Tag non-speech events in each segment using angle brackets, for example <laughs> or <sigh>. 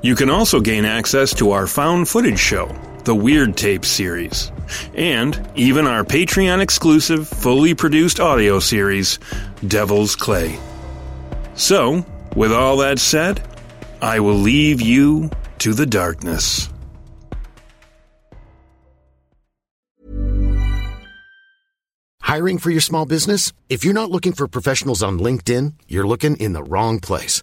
You can also gain access to our found footage show, the Weird Tape series, and even our Patreon exclusive, fully produced audio series, Devil's Clay. So, with all that said, I will leave you to the darkness. Hiring for your small business? If you're not looking for professionals on LinkedIn, you're looking in the wrong place.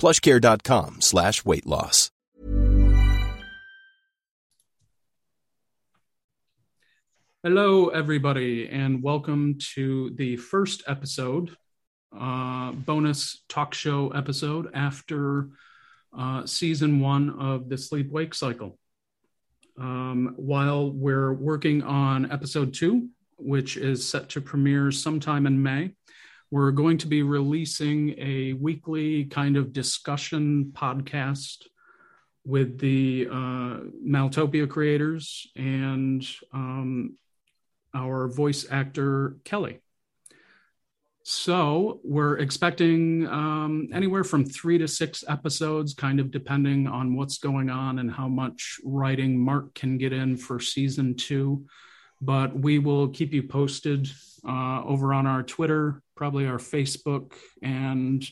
plushcare.com slash weight loss. Hello, everybody, and welcome to the first episode, uh, bonus talk show episode after uh, season one of the sleep wake cycle. Um, while we're working on episode two, which is set to premiere sometime in May, we're going to be releasing a weekly kind of discussion podcast with the uh, Maeltopia creators and um, our voice actor Kelly. So we're expecting um, anywhere from three to six episodes, kind of depending on what's going on and how much writing Mark can get in for season two. But we will keep you posted uh, over on our Twitter, probably our Facebook, and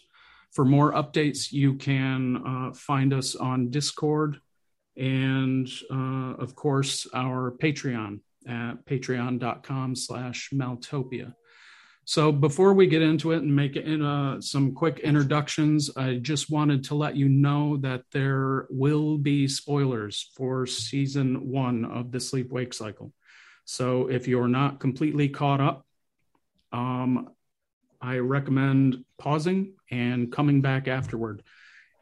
for more updates, you can uh, find us on Discord and, uh, of course, our Patreon at patreon.com slash Maeltopia. So before we get into it and make in, uh, some quick introductions, I just wanted to let you know that there will be spoilers for season one of the sleep wake cycle. So if you're not completely caught up, um, I recommend pausing and coming back afterward.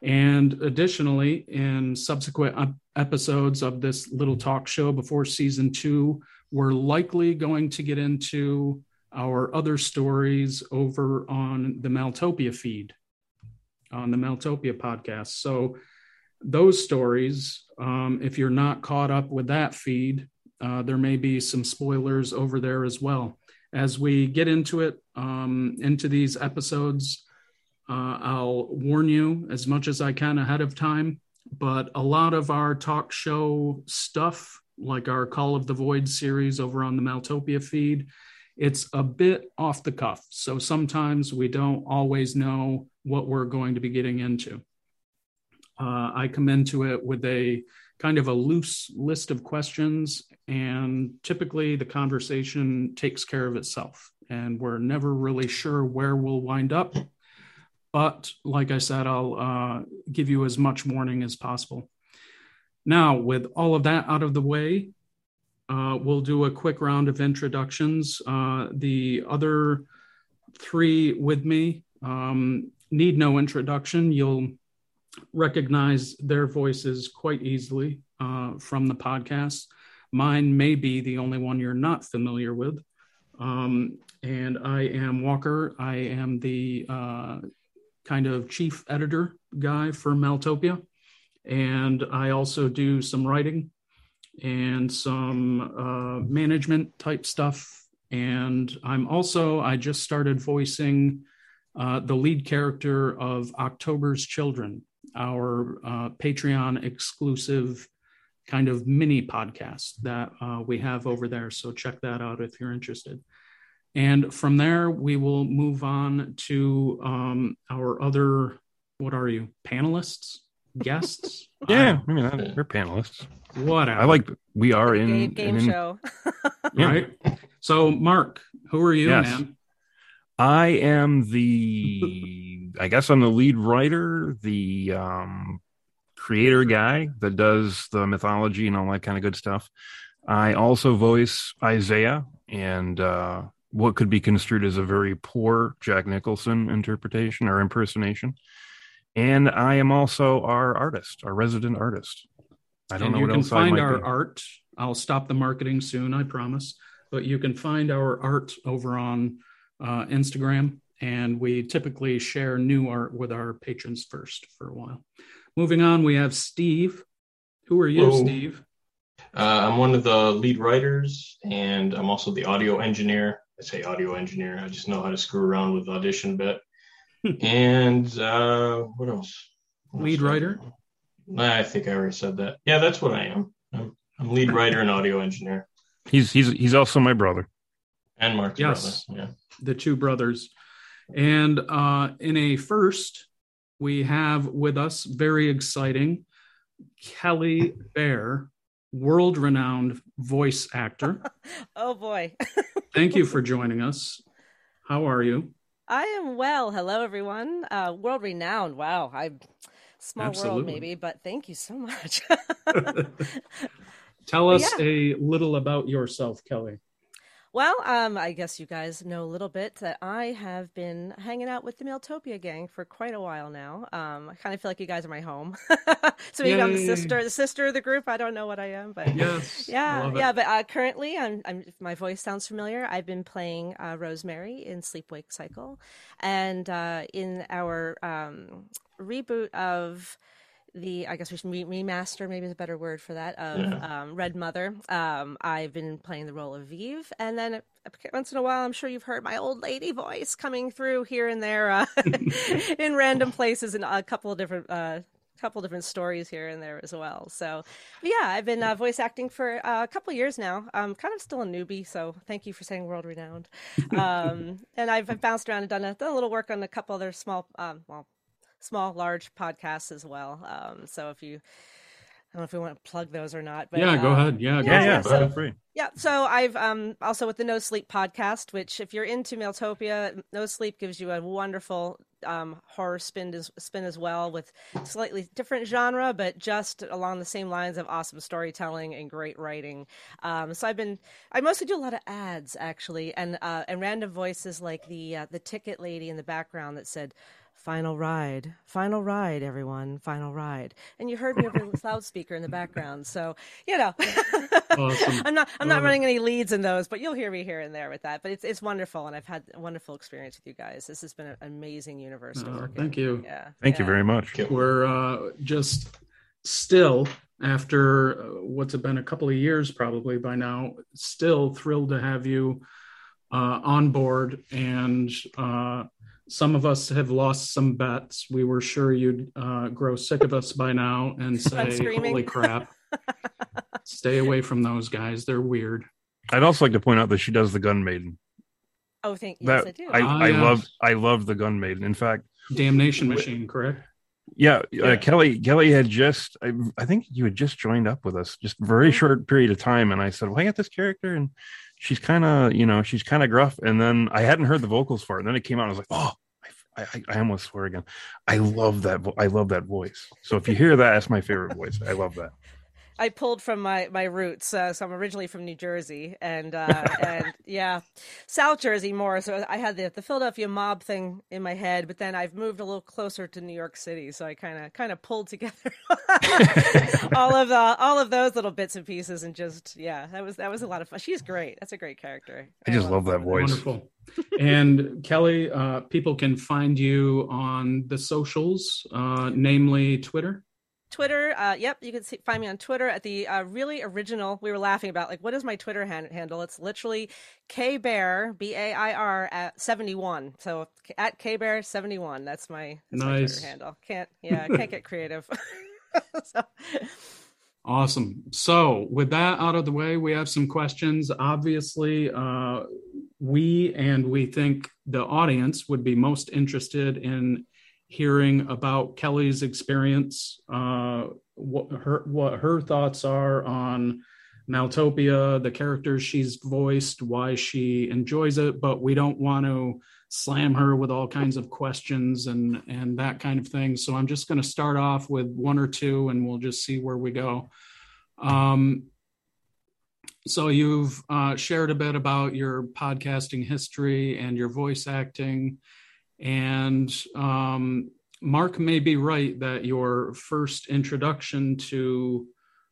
And additionally, in subsequent episodes of this little talk show before season two, we're likely going to get into our other stories over on the Maeltopia feed, on the Maeltopia podcast. So, those stories, um, if you're not caught up with that feed, uh, there may be some spoilers over there as well. As we get into it, um, into these episodes, uh, I'll warn you as much as I can ahead of time. But a lot of our talk show stuff, like our Call of the Void series over on the Maeltopia feed, it's a bit off the cuff. So sometimes we don't always know what we're going to be getting into. Uh, I come into it with a kind of a loose list of questions, and typically the conversation takes care of itself. And we're never really sure where we'll wind up. But like I said, I'll uh, give you as much warning as possible. Now, with all of that out of the way, uh, we'll do a quick round of introductions. Uh, the other three with me um, need no introduction. You'll recognize their voices quite easily uh, from the podcast. Mine may be the only one you're not familiar with. Um, and I am Walker. I am the uh, kind of chief editor guy for Maeltopia. And I also do some writing and some uh, management type stuff. And I'm also, I just started voicing uh, the lead character of October's Children, our uh, Patreon exclusive kind of mini podcast that uh, we have over there. So check that out if you're interested. And from there, we will move on to um, our other, what are you, panelists, guests? <laughs> yeah, I mean, we're panelists. Whatever. I like, we are in game, in, show. right. So, Mark, who are you, Yes. man? I am the, I guess I'm the lead writer, the um, creator guy that does the mythology and all that kind of good stuff. I also voice Isaiah and uh, what could be construed as a very poor Jack Nicholson interpretation or impersonation. And I am also our artist, our resident artist. I don't and know you what can else I find might our be. art. I'll stop the marketing soon, I promise. But you can find our art over on uh, Instagram, and we typically share new art with our patrons first for a while. Moving on, we have Steve. Who are you, Hello. Steve? Uh, I'm one of the lead writers, and I'm also the audio engineer. I say audio engineer. I just know how to screw around with Audition a bit. and uh, what else? What Lead else? writer? I think I already said that. Yeah, that's what I am. I'm, I'm lead writer and audio engineer, He's he's he's also my brother. and Mark's Yes. brother. Yeah. the two brothers. And uh, in a first, we have with us very exciting Kelly Bair, world renowned voice actor. <laughs> Oh boy. <laughs> Thank you for joining us. How are you? I am well. Hello everyone. Uh world renowned. Wow. I small Absolutely. world maybe, but thank you so much. <laughs> Tell us Yeah. a little about yourself, Kelly. Well, um I guess you guys know a little bit that I have been hanging out with the Maeltopia gang for quite a while now. Um I kind of feel like you guys are my home. <laughs> so maybe I'm the sister, the sister of the group. I don't know what I am, but Yes. Yeah, yeah, but uh, currently, I'm, I'm. If my voice sounds familiar, I've been playing uh, Rosemary in Sleep Wake Cycle, and uh, in our um, reboot of the I guess we should remaster maybe is a better word for that of Yeah. um, Red Mother. Um, I've been playing the role of Vive, and then once in a while, I'm sure you've heard my old lady voice coming through here and there uh, <laughs> <laughs> in random places and a couple of different. Uh, couple different stories here and there as well so yeah i've been uh, voice acting for uh, a couple years now i'm kind of still a newbie so thank you for saying world renowned <laughs> um, and I've, I've bounced around and done a, done a little work on a couple other small um, well small, large podcasts as well. Um, so if you, I don't know if we want to plug those or not, but yeah, go um, ahead. Yeah, go Yeah, yeah, ahead. feel free. yeah. So I've um, also with the No Sleep podcast, which if you're into Maeltopia, No Sleep gives you a wonderful um, horror spin as, spin as well with slightly different genre, but just along the same lines of awesome storytelling and great writing. Um, so I've been I mostly do a lot of ads actually, and uh, and random voices like the uh, the ticket lady in the background that said. Final ride, final ride, everyone, final ride. And you heard me over the loudspeaker in the background, so you know. Awesome. <laughs> I'm not I'm not it. running any leads in those, but you'll hear me here and there with that. But it's it's wonderful, and I've had a wonderful experience with you guys. This has been an amazing universe to work thank in. you. Yeah. Thank you very much. We're uh, just still, after uh, what's it been a couple of years probably by now, still thrilled to have you uh, on board. And uh, some of us have lost some bets. We were sure you'd uh, grow sick of us by now and <laughs> say, holy crap. <laughs> Stay away from those guys. They're weird. I'd also like to point out that she does the Gun Maiden. Oh, thank yes, I do. I, Ah, I yes. love I love the Gun Maiden. In fact, Damnation Machine, correct? yeah, Yeah. Uh, Kelly Kelly had just I, I think you had just joined up with us, just a very short period of time, and I said, "Well, I got this character, and she's kind of you know she's kind of gruff." And then I hadn't heard the vocals for it, and then it came out, I was like, "Oh." I, I, I almost swear again. I love that. Vo- I love that voice. So if you hear that, that's my favorite voice. I love that. I pulled from my my roots. Uh, so I'm originally from New Jersey, and uh, <laughs> and yeah, South Jersey more. So I had the the Philadelphia mob thing in my head, but then I've moved a little closer to New York City, so I kind of kind of pulled together <laughs> all of the all of those little bits and pieces, and just yeah, that was that was a lot of fun. She's great. That's a great character. I just love that voice. Wonderful. and Kelly, uh, people can find you on the socials, uh, namely Twitter. Twitter, uh, yep, you can see, find me on Twitter at the uh, really original. We were laughing about like what is my Twitter han- handle? It's literally K Bear B A I R at seventy one. So at K Bear seventy one. That's my that's my Nice. Twitter handle. Can't yeah, can't get creative. <laughs> so, Awesome. So, with that out of the way, we have some questions. Obviously, uh, we and we think the audience would be most interested in hearing about Kelly's experience, uh, what her what her thoughts are on Maeltopia, the characters she's voiced, why she enjoys it, but we don't want to slam her with all kinds of questions and and that kind of thing. So I'm just going to start off with one or two, and we'll just see where we go. Um, so you've uh, shared a bit about your podcasting history and your voice acting, and um, Mark may be right that your first introduction to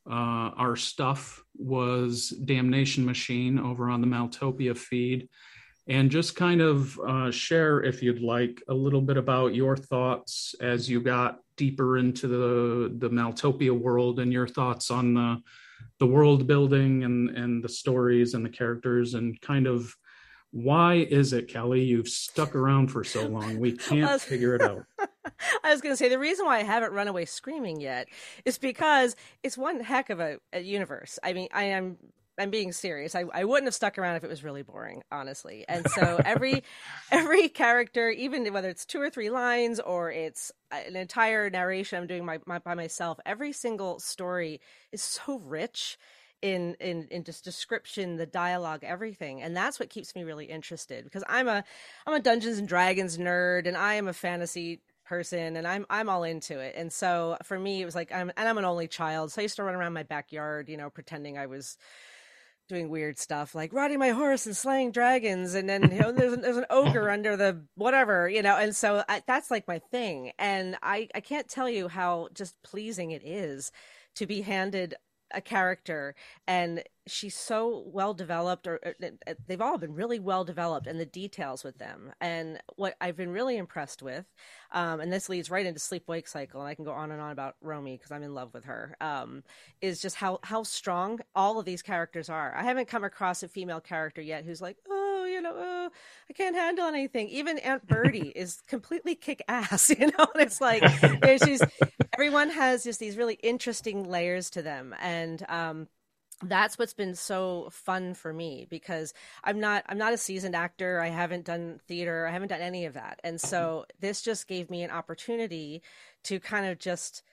uh, our stuff was Damnation Machine over on the Maeltopia feed. And just kind of uh, share, if you'd like, a little bit about your thoughts as you got deeper into the the Maeltopia world and your thoughts on the the world building and and the stories and the characters and kind of why is it, Kelly, you've stuck around for so long? We <laughs> can't Well, figure it out. <laughs> I was going to say the reason why I haven't run away screaming yet is because it's one heck of a, a universe. I mean, I am I'm being serious. I, I wouldn't have stuck around if it was really boring, honestly. And so every <laughs> every character, even whether it's two or three lines or it's an entire narration I'm doing my, my by myself, every single story is so rich in in in just description, the dialogue, everything, and that's what keeps me really interested because I'm a I'm a Dungeons and Dragons nerd, and I am a fantasy person and I'm I'm all into it. And so for me it was like I'm and I'm an only child. So I used to run around my backyard, you know, pretending I was doing weird stuff like riding my horse and slaying dragons and then you know there's an, there's an ogre <laughs> under the whatever you know and so I, that's like my thing and I I can't tell you how just pleasing it is to be handed a character and she's so well developed or, or, they've all been really well developed and the details with them. And what i've been really impressed with um, and this leads right into sleep wake cycle and i can go on and on about romy because i'm in love with her um, is just how how strong all of these characters are. I haven't come across a female character yet who's like oh you know oh, i can't handle anything even aunt birdie <laughs> is completely kick ass <laughs> you know and it's like she's everyone has just these really interesting layers to them and um, that's what's been so fun for me because I'm not I'm not a seasoned actor. I haven't done theater. I haven't done any of that. And so this just gave me an opportunity to kind of just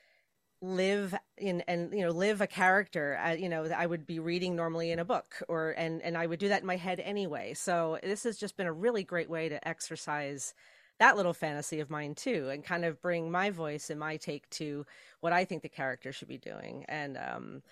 live in and you know live a character uh, you know that I would be reading normally in a book or and and I would do that in my head anyway. So this has just been a really great way to exercise that little fantasy of mine too and kind of bring my voice and my take to what I think the character should be doing. And um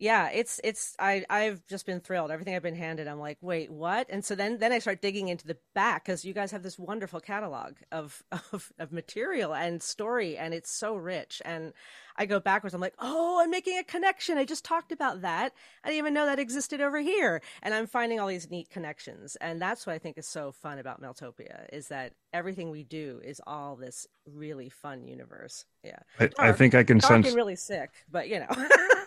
yeah, it's it's I I've just been thrilled. Everything I've been handed, I'm like, wait, what? And so then then I start digging into the back because you guys have this wonderful catalog of, <laughs> of of material and story, and it's so rich. And I go backwards. I'm like, oh, I'm making a connection. I just talked about that. I didn't even know that existed over here, and I'm finding all these neat connections. And that's what I think is so fun about Maeltopia is that everything we do is all this really fun universe. Yeah, I, dark, I think I can sense really sick, but you know. <laughs>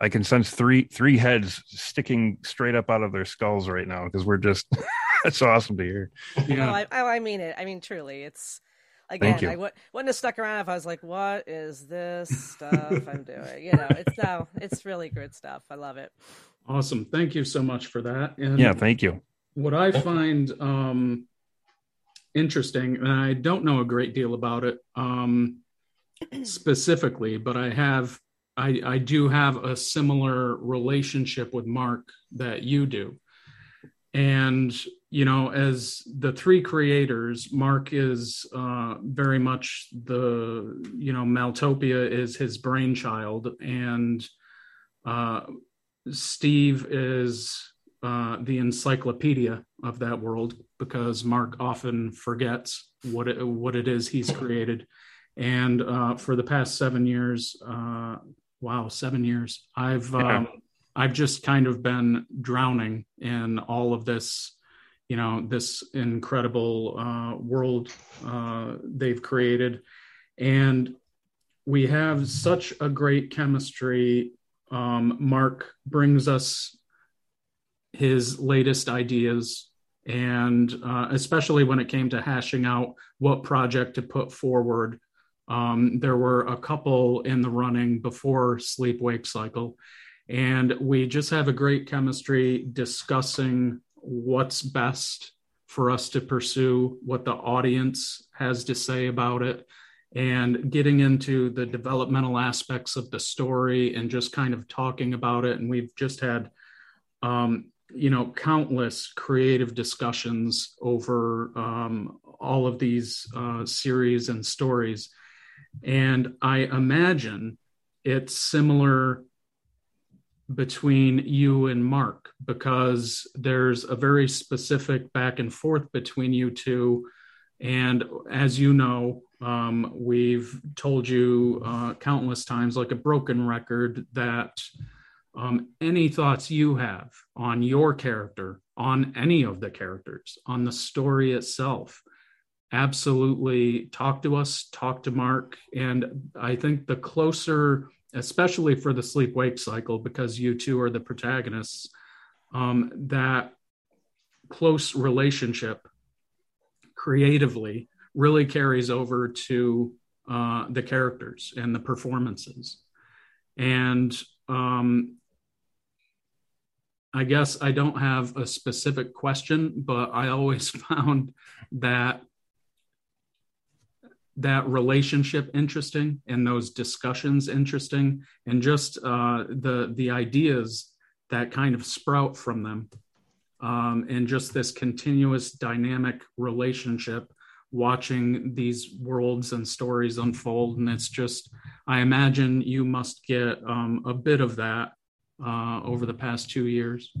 I can sense three three heads sticking straight up out of their skulls right now because we're just <laughs> it's awesome to hear. Yeah, oh, I, oh, I mean it. I mean truly, it's again. I w- wouldn't have stuck around if I was like, "What is this stuff I'm doing?" You know, it's now it's really good stuff. I love it. Awesome, thank you so much for that. And yeah, thank you. What I find um, interesting, and I don't know a great deal about it um, specifically, but I have I, I do have a similar relationship with Mark that you do. And, you know, as the three creators, Mark is uh, very much the, you know, Maeltopia is his brainchild. And uh, Steve is uh, the encyclopedia of that world because Mark often forgets what it, what it is he's created. And uh, for the past seven years, uh, wow, seven years. I've yeah. um, I've just kind of been drowning in all of this, you know, this incredible uh, world uh, they've created, and we have such a great chemistry. Um, Mark brings us his latest ideas and uh, especially when it came to hashing out what project to put forward um, there were a couple in the running before sleep wake cycle, and we just have a great chemistry discussing what's best for us to pursue, what the audience has to say about it, and getting into the developmental aspects of the story and just kind of talking about it. And we've just had, um, you know, countless creative discussions over um, all of these uh, series and stories. And I imagine it's similar between you and Mark because there's a very specific back and forth between you two. And as you know, um, we've told you uh, countless times, like a broken record, that um, any thoughts you have on your character, on any of the characters, on the story itself, absolutely talk to us, talk to Mark. And I think the closer, especially for the sleep wake cycle, because you two are the protagonists, um, that close relationship creatively really carries over to uh, the characters and the performances. And um, I guess I don't have a specific question, but I always <laughs> found that that relationship interesting and those discussions interesting and just uh, the the ideas that kind of sprout from them um, and just this continuous dynamic relationship watching these worlds and stories unfold. And it's just i imagine you must get um, a bit of that uh, over the past two years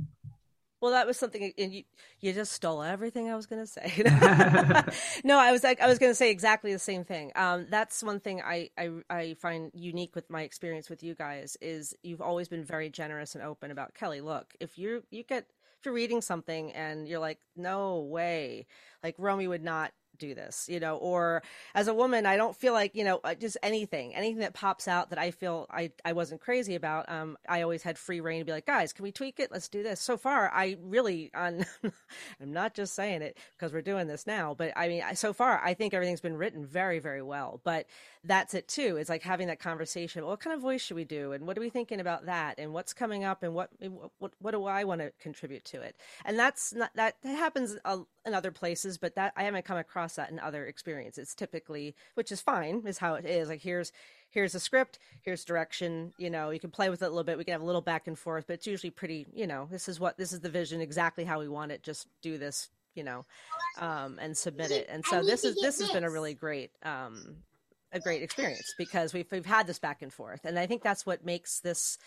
Well, that was something, and you you just stole everything I was going to say. <laughs> <laughs> no, I was like, I was going to say exactly the same thing. Um, that's one thing I, I I find unique with my experience with you guys is you've always been very generous and open about Kelly. Look, if you you get if you're reading something and you're like, no way, like Romy would not do this, you know, or as a woman, I don't feel like, you know, uh, just anything, anything that pops out that I feel I, I wasn't crazy about. Um, I always had free reign to be like, guys, can we tweak it? Let's do this. So far, I really, on, <laughs> I'm not just saying it because we're doing this now, but I mean, so far, I think everything's been written very, very well. But that's it too. It's like having that conversation. What kind of voice should we do? And what are we thinking about that? And what's coming up? And what, what, what do I want to contribute to it? And that's not, that, that happens in other places, but that I haven't come across that in other experiences. Typically, which is fine, is how it is. Like here's here's a script, here's direction. You know, you can play with it a little bit. We can have a little back and forth, but it's usually pretty. You know, this is what this is the vision, exactly how we want it. Just do this, you know, um, and submit it. And so this is this has been a really great. Um, a great experience because we've we've had this back and forth, and I think that's what makes this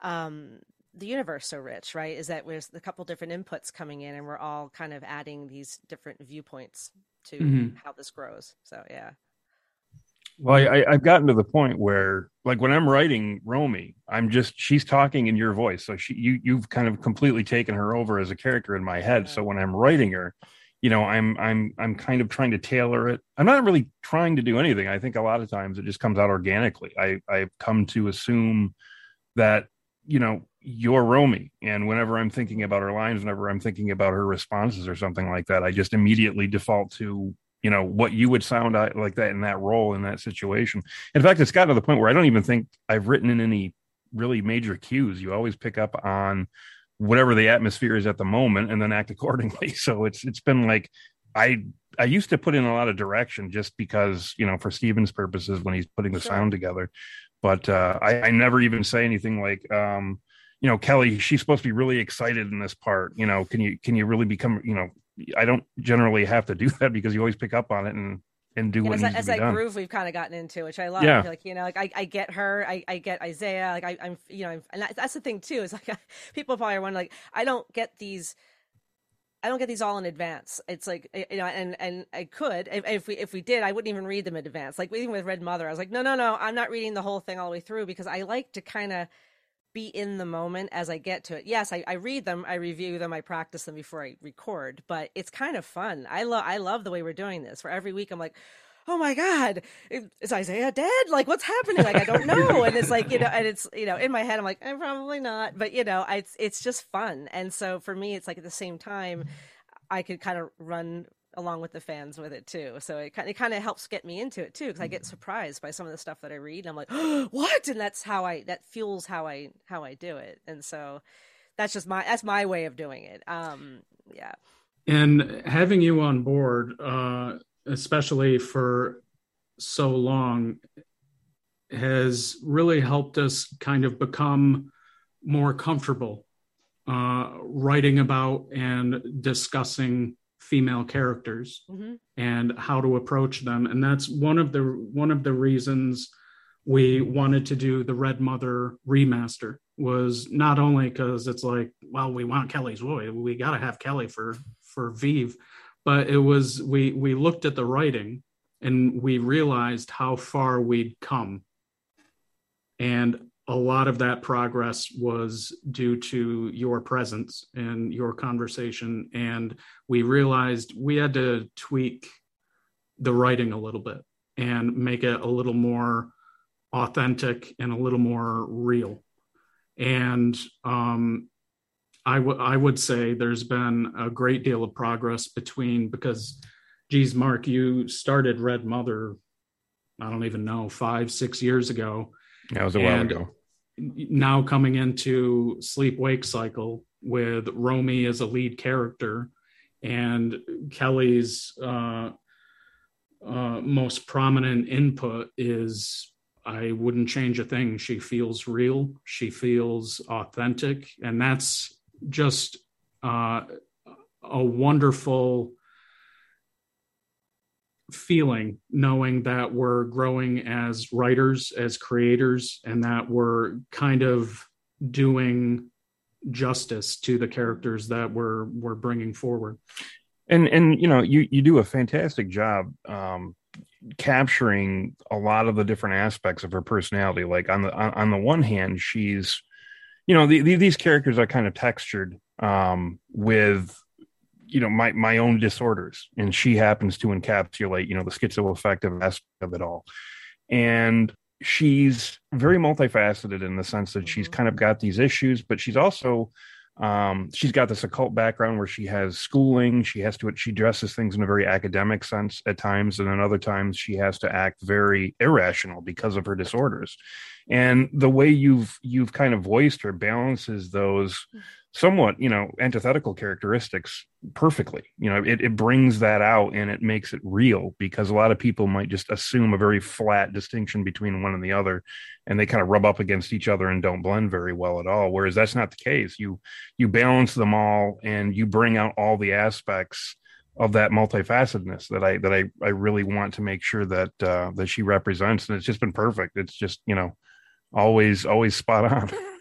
um, the universe so rich, right? Is that there's a couple different inputs coming in, and we're all kind of adding these different viewpoints to mm-hmm. how this grows. So yeah. Well, I, I've gotten to the point where, like, when I'm writing Romy, I'm just she's talking in your voice, so she you you've kind of completely taken her over as a character in my head. So when I'm writing her, you know, I'm I'm I'm kind of trying to tailor it. I'm not really trying to do anything. I think a lot of times it just comes out organically. I I've come to assume that you know you're Romy. And whenever I'm thinking about her lines, whenever I'm thinking about her responses or something like that, I just immediately default to, you know, what you would sound like that in that role in that situation. In fact, it's gotten to the point where I don't even think I've written in any really major cues. You always pick up on whatever the atmosphere is at the moment and then act <laughs> accordingly. So it's it's been like I I used to put in a lot of direction just because, you know, for Steven's purposes when he's putting the sure. sound together. But uh, I, I never even say anything like, um, you know, Kelly, she's supposed to be really excited in this part. You know, can you can you really become, you know, I don't generally have to do that because you always pick up on it and and do what as, needs as to be that done. groove we've kind of gotten into, which I love. Yeah. Like you know, like I, I get her, I, I get Isaiah. Like I, I'm, you know, I'm, and that's the thing too. Is like <laughs> people probably are wondering, like I don't get these. I don't get these all in advance. It's like you know, and and I could if, if, we if we did, I wouldn't even read them in advance. Like even with Red Mother, I was like, no, no, no, I'm not reading the whole thing all the way through because I like to kind of be in the moment as I get to it. Yes, I, I, read them, I review them, I practice them before I record, but it's kind of fun. I love I love the way we're doing this. For every week, I'm like, oh my god, is Isaiah dead? Like, what's happening? Like, I don't know. and it's like you know, and it's you know, in my head, I'm like, I'm eh, probably not, but you know, it's it's just fun. And so for me, it's like at the same time, I could kind of run along with the fans with it too. So it kind of, it kind of helps get me into it too because I get surprised by some of the stuff that I read and I'm like, oh, what? And that's how I that fuels how I how I do it. And so that's just my that's my way of doing it. Um, yeah. And having you on board, uh, especially for so long, has really helped us kind of become more comfortable uh, writing about and discussing female characters mm-hmm. and how to approach them. And that's one of the one of the reasons we wanted to do the red mother remaster was not only because it's like well we want kelly's voice. We got to have kelly for for vive but it was we we looked at the writing and we realized how far we'd come. And a lot of that progress was due to your presence and your conversation. And we realized we had to tweak the writing a little bit and make it a little more authentic and a little more real. And um, I, w- I would say there's been a great deal of progress between because, geez, Mark, you started Red Mother, I don't even know, five, six years ago it was a while and ago. Now coming into sleep wake cycle with Romy as a lead character and Kelly's uh, uh, most prominent input is I wouldn't change a thing. She feels real, she feels authentic, and that's just uh, a wonderful feeling knowing that we're growing as writers, as creators, and that we're kind of doing justice to the characters that we're we're bringing forward. And and you know you you do a fantastic job um capturing a lot of the different aspects of her personality. Like on the on, on the one hand she's you know the, the, these characters are kind of textured um with you know my my own disorders and she happens to encapsulate you know the schizoaffective aspect of it all. And she's very multifaceted in the sense that mm-hmm. she's kind of got these issues but she's also um, she's got this occult background where she has schooling. She has to she dresses things in a very academic sense at times and then other times she has to act very irrational because of her disorders. And the way you've you've kind of voiced her balances those mm somewhat you know antithetical characteristics perfectly you know it, it brings that out and it makes it real because a lot of people might just assume a very flat distinction between one and the other and they kind of rub up against each other and don't blend very well at all whereas that's not the case you you balance them all and you bring out all the aspects of that multifacetedness that I that I I really want to make sure that uh, that she represents, and it's just been perfect. It's just you know always always spot on. <laughs>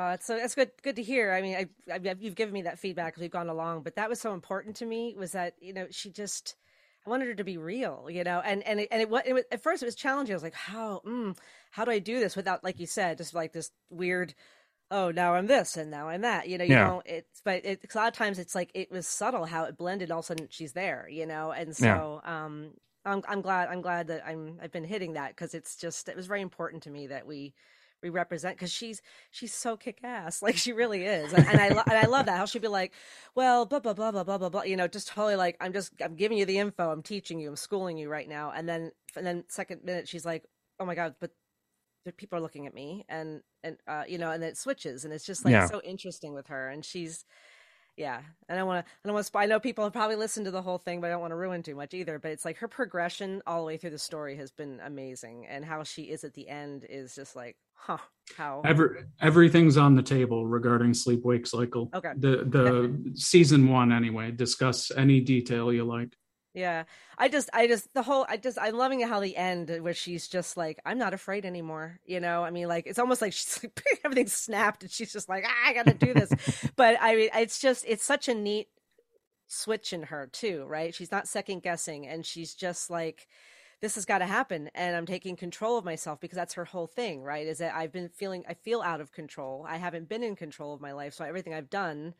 Uh, so that's good. Good to hear. I mean, I, I, you've given me that feedback as we've gone along, but that was so important to me. Was that you know she just, I wanted her to be real, you know, and and it, and it, it was at first it was challenging. I was like, how mm, how do I do this without, like you said, just like this weird. Oh, now I'm this and now I'm that. You know, you yeah. know, it's but it, a lot of times it's like it was subtle how it blended. All of a sudden she's there, you know, and so yeah. um, I'm I'm glad I'm glad that I'm I've been hitting that because it's just it was very important to me that we we represent because she's she's so kick ass <laughs> like she really is and, and I and I love that how she'd be like well blah blah blah blah blah blah blah you know just totally like I'm just I'm giving you the info I'm teaching you I'm schooling you right now and then and then second minute she's like oh my god but people are looking at me and and uh, you know and it switches and it's just like yeah. so interesting with her and she's yeah And i don't want to i don't want to i know people have probably listened to the whole thing but i don't want to ruin too much either but it's like her progression all the way through the story has been amazing and how she is at the end is just like huh how Every, everything's on the table regarding sleep wake cycle okay the the season one anyway discuss any detail you like yeah. I just I just the whole I just I'm loving how the end where she's just like, I'm not afraid anymore. You know, I mean like it's almost like she's like <laughs> everything snapped and she's just like, ah, I gotta do this. <laughs> but I mean it's just it's such a neat switch in her too, right? She's not second guessing and she's just like this has got to happen and i'm taking control of myself because that's her whole thing right is that i've been feeling i feel out of control i haven't been in control of my life so everything i've done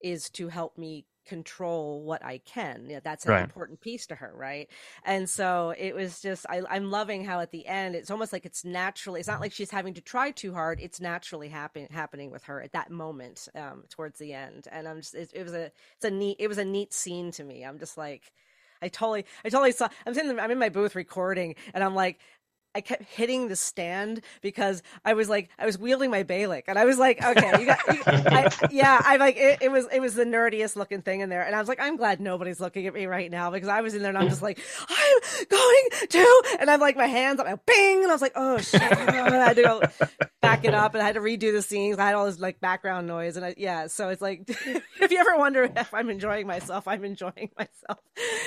is to help me control what I can. Yeah, that's an right. important piece to her, right? And so it was just I, am loving how at the end it's almost like it's naturally. It's not like she's having to try too hard. It's naturally happen, happening with her at that moment um, towards the end. And I'm just it, it was a it's a neat it was a neat scene to me. I'm just like. I totally, I totally saw. I'm sitting, I'm in my booth recording, and I'm like, I kept hitting the stand because I was like I was wielding my Balik and I was like okay you got you, I, <laughs> yeah I like it, it, was it was the nerdiest looking thing in there. And I was like I'm glad nobody's looking at me right now because I was in there and I'm just like I'm going to and I'm like my hands I'm like bing and I was like oh shit and I had to go back it up and I had to redo the scenes. I had all this like background noise and I, yeah so it's like <laughs> if you ever wonder if I'm enjoying myself I'm enjoying myself.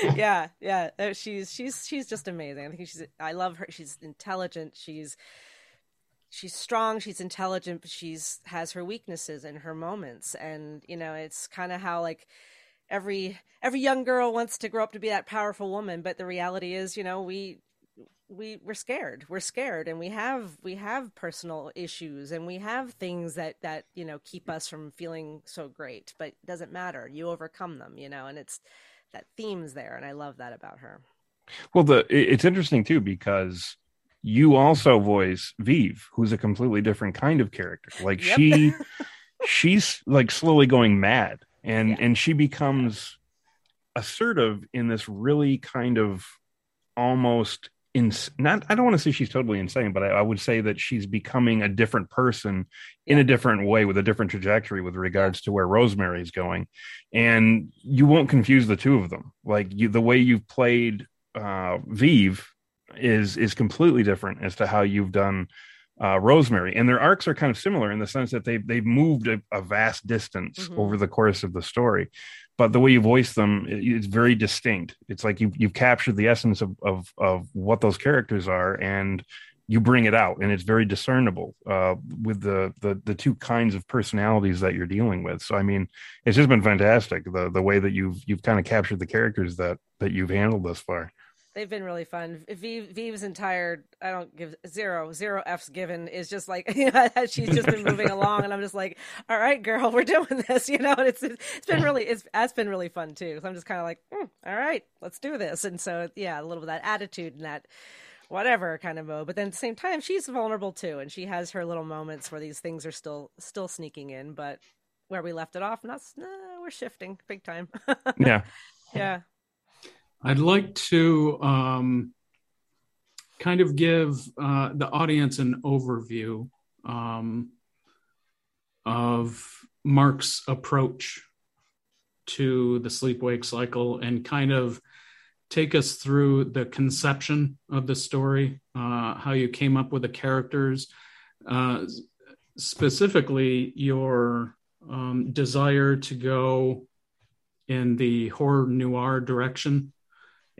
<laughs> Yeah yeah uh, she's she's she's just amazing. I think she's I love her. She's in intelligent. She's she's strong she's intelligent but she's has her weaknesses and her moments. And you know it's kind of how like every every young girl wants to grow up to be that powerful woman but the reality is you know we we we're scared. We're scared and we have we have personal issues and we have things that that you know keep us from feeling so great but it doesn't matter. You overcome them you know and it's that theme's there and i love that about her. Well the it's interesting too because you also voice Vive, who's a completely different kind of character. Like yep. she <laughs> she's like slowly going mad and yeah. and she becomes assertive in this really kind of almost in not I don't want to say she's totally insane, but I, I, would say that she's becoming a different person in a different way with a different trajectory with regards to where Rosemary is going. And you won't confuse the two of them. Like you the way you've played uh Vive is is completely different as to how you've done uh, Rosemary, and their arcs are kind of similar in the sense that they've they've moved a, a vast distance mm-hmm. over the course of the story, but the way you voice them it's very distinct. It's like you you've captured the essence of, of of what those characters are, and you bring it out and it's very discernible uh, with the, the the two kinds of personalities that you're dealing with so i mean it's just been fantastic the the way that you've you've kind of captured the characters that that you've handled thus far they've been really fun. Vive, Vive's entire I don't give zero zero f's given is just like <laughs> you know, she's just been moving <laughs> along, and I'm just like, all right, girl, we're doing this, <laughs> you know. And it's it's been really it's that's been really fun too. So I'm just kind of like, mm, all right, let's do this. And so yeah, a little bit of that attitude and that whatever kind of mode. But then at the same time, she's vulnerable too, and she has her little moments where these things are still still sneaking in, but. Where we left it off, not nah, we're shifting big time. yeah, yeah. I'd like to um, kind of give uh, the audience an overview um, of Mark's approach to the sleep wake cycle and kind of take us through the conception of the story, uh, how you came up with the characters, uh, specifically your um, desire to go in the horror noir direction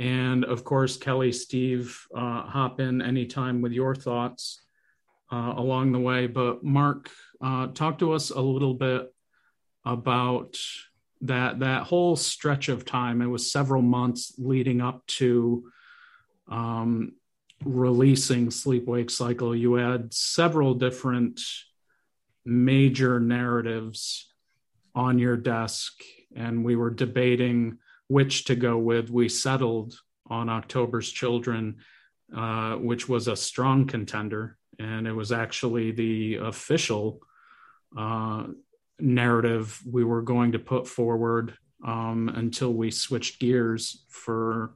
and of course, Kelly, Steve, uh, hop in anytime with your thoughts uh, along the way. But Mark, uh, talk to us a little bit about that that whole stretch of time. It was several months leading up to um, releasing Sleep Wake Cycle. You had several different major narratives on your desk, and we were debating which to go with, we settled on October's Children, uh, which was a strong contender. And it was actually the official uh, narrative we were going to put forward um, until we switched gears for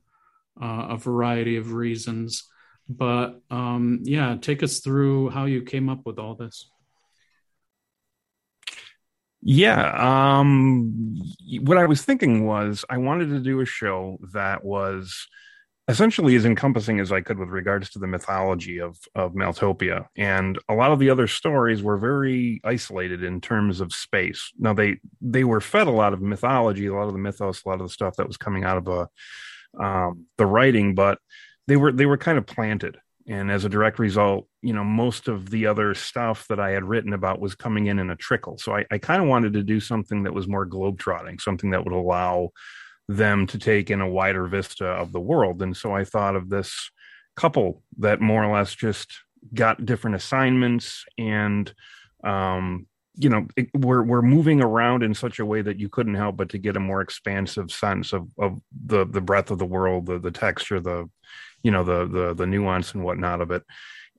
uh, a variety of reasons. But um, yeah, take us through how you came up with all this. Yeah. Um, what I was thinking was I wanted to do a show that was essentially as encompassing as I could with regards to the mythology of of Maeltopia. And a lot of the other stories were very isolated in terms of space. Now they they were fed a lot of mythology, a lot of the mythos, a lot of the stuff that was coming out of a um, the writing, but they were they were kind of planted and as a direct result you know most of the other stuff that i had written about was coming in in a trickle. So i, I kind of wanted to do something that was more globetrotting something that would allow them to take in a wider vista of the world. And so i thought of this couple that more or less just got different assignments and um, you know it, we're we're moving around in such a way that you couldn't help but to get a more expansive sense of of the the breadth of the world the the texture the you know the the the nuance and whatnot of it.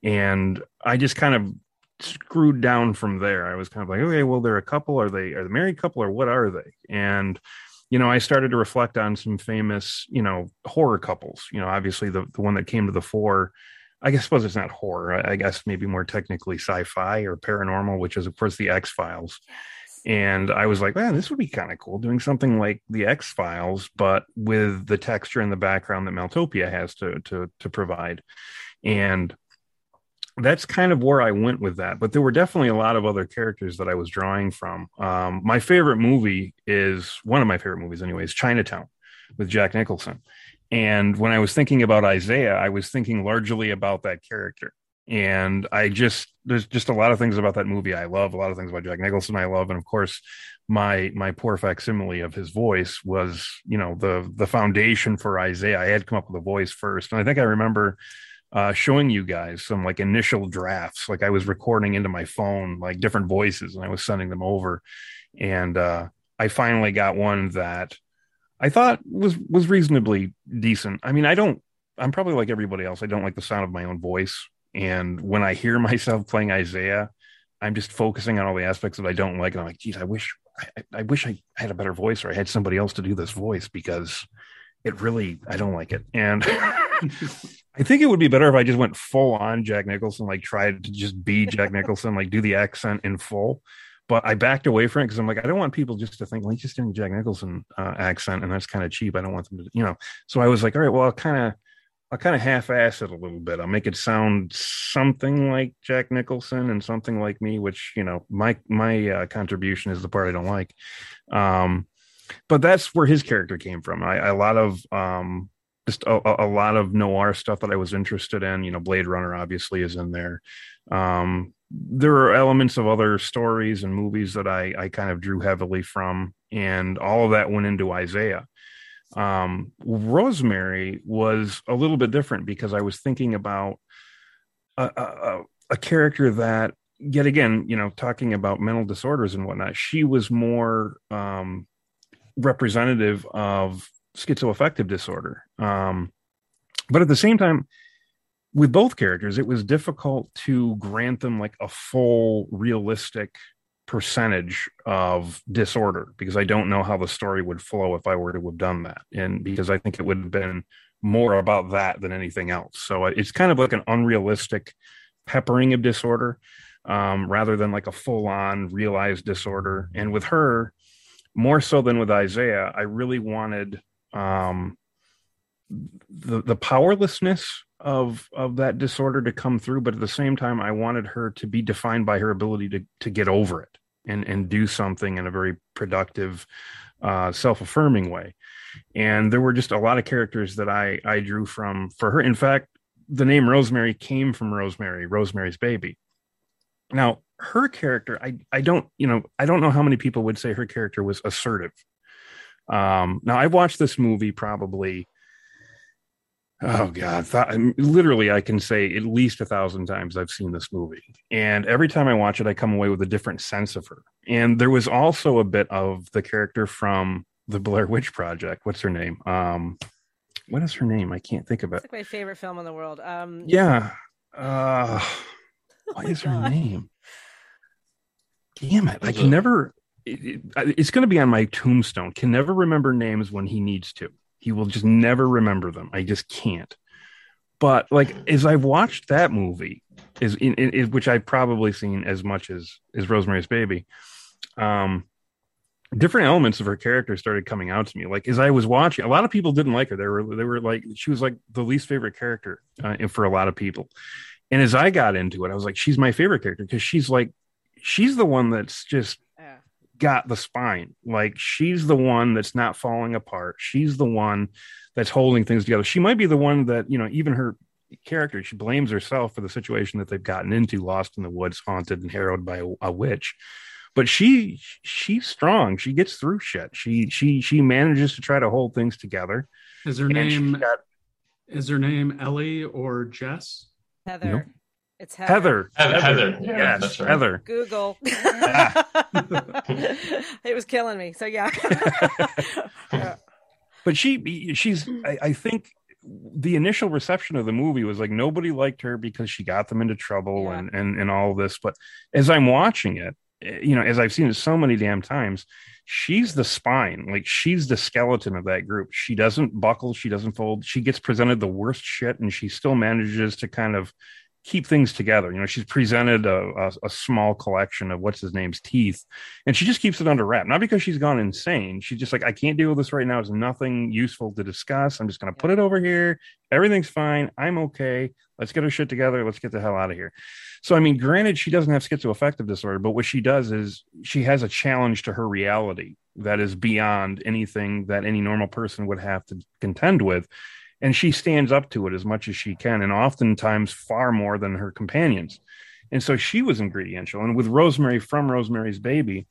And i just kind of screwed down from there. I was kind of like okay well they're a couple. Are they are they married couple or what are they? And you know i started to reflect on some famous you know horror couples. You know obviously the, the one that came to the fore i guess suppose it's not horror. I guess maybe more technically sci-fi or paranormal which is of course the x files and I was like, man, this would be kind of cool doing something like the X Files, but with the texture and the background that Maeltopia has to to to provide. And that's kind of where I went with that. But there were definitely a lot of other characters that I was drawing from. Um, my favorite movie is one of my favorite movies, anyways, Chinatown with Jack Nicholson. And when I was thinking about Isaiah, I was thinking largely about that character and I just there's just a lot of things about that movie I love, a lot of things about Jack Nicholson I love, and of course my my poor facsimile of his voice was you know the the foundation for Isaiah. I had come up with a voice first, and I think I remember uh, showing you guys some like initial drafts, like I was recording into my phone like different voices, and I was sending them over, and uh, I finally got one that I thought was was reasonably decent. I mean, I don't. I'm probably like everybody else. I don't like the sound of my own voice and when I hear <laughs> myself playing Isaiah, I'm just focusing on all the aspects that I don't like. And I'm like, geez, I wish I, I wish I had a better voice or I had somebody else to do this voice because it really I don't like it. And <laughs> I think it would be better if I just went full on Jack Nicholson, like tried to just be Jack Nicholson, like do the accent in full. But I backed away from it because I'm like, I don't want people just to think, like, just doing Jack Nicholson uh, accent, and that's kind of cheap. I don't want them to, you know. So I was like, all right, well, I'll kind of I'll kind of half-ass it a little bit. I'll make it sound something like Jack Nicholson and something like me, which you know my my uh, contribution is the part I don't like. Um, but that's where his character came from. I, a lot of um, just a, a, lot of noir stuff that I was interested in. You know, Blade Runner obviously is in there. Um, there are elements of other stories and movies that I, I kind of drew heavily from, and all of that went into Isaiah. Um, Rosemary was a little bit different because I was thinking about a, a, a character that, yet again, you know, talking about mental disorders and whatnot, she was more um, representative of schizoaffective disorder. Um, but at the same time, with both characters, it was difficult to grant them like a full realistic percentage of disorder because I don't know how the story would flow if I were to have done that. And because I think it would have been more about that than anything else. So it's kind of like an unrealistic peppering of disorder um, rather than like a full on realized disorder. And with her, more so than with Isaiah, I really wanted um, the the powerlessness of of that disorder to come through but at the same time i wanted her to be defined by her ability to to get over it and and do something in a very productive uh, self-affirming way. And there were just a lot of characters that i i drew from for her. In fact the name rosemary came from rosemary rosemary's baby. Now her character i i don't you know i don't know how many people would say her character was assertive. Um now i've watched this movie probably Oh God! Th- literally, I can say at least a thousand times I've seen this movie, and every time I watch it, I come away with a different sense of her. And there was also a bit of the character from the Blair Witch Project. What's her name? Um, what is her name? I can't think of it. It's like my favorite film in the world. Um, yeah. Uh, oh what is God. her name? Damn it! I can never. It, it, it's going to be on my tombstone. Can never remember names when he needs to. He will just never remember them. I just can't. But like as I've watched that movie, is in, in, in, which I've probably seen as much as as Rosemary's Baby. Um, different elements of her character started coming out to me. Like as I was watching, a lot of people didn't like her. They were they were like she was like the least favorite character uh, for a lot of people. And as I got into it, I was like, she's my favorite character because she's like she's the one that's just got the spine. Like she's the one that's not falling apart. She's the one that's holding things together. She might be the one that, you know, even her character, she blames herself for the situation that they've gotten into, lost in the woods, haunted and harrowed by a, a witch. But she she's strong. She gets through shit. She she she manages to try to hold things together. Is her name got, is her name Ellie or Jess? Heather. Nope. It's Heather. Heather. Heather. Heather. Yeah, yes, right. Heather. Google. <laughs> it was killing me. So yeah. <laughs> but she, she's. I, I, think the initial reception of the movie was like nobody liked her because she got them into trouble yeah. and and and all this. But as I'm watching it, you know, as I've seen it so many damn times, she's the spine. Like she's the skeleton of that group. She doesn't buckle. She doesn't fold. She gets presented the worst shit, and she still manages to kind of keep things together. You know, she's presented a, a, a, small collection of what's his name's teeth, and she just keeps it under wrap. Not because she's gone insane. She's just like, I can't deal with this right now. It's nothing useful to discuss. I'm just going to put it over here. Everything's fine. I'm okay. Let's get her shit together. Let's get the hell out of here. So, I mean, granted, she doesn't have schizoaffective disorder, but what she does is she has a challenge to her reality that is beyond anything that any normal person would have to contend with and she stands up to it as much as she can and oftentimes far more than her companions. And so she was ingrediential. And with rosemary from rosemary's baby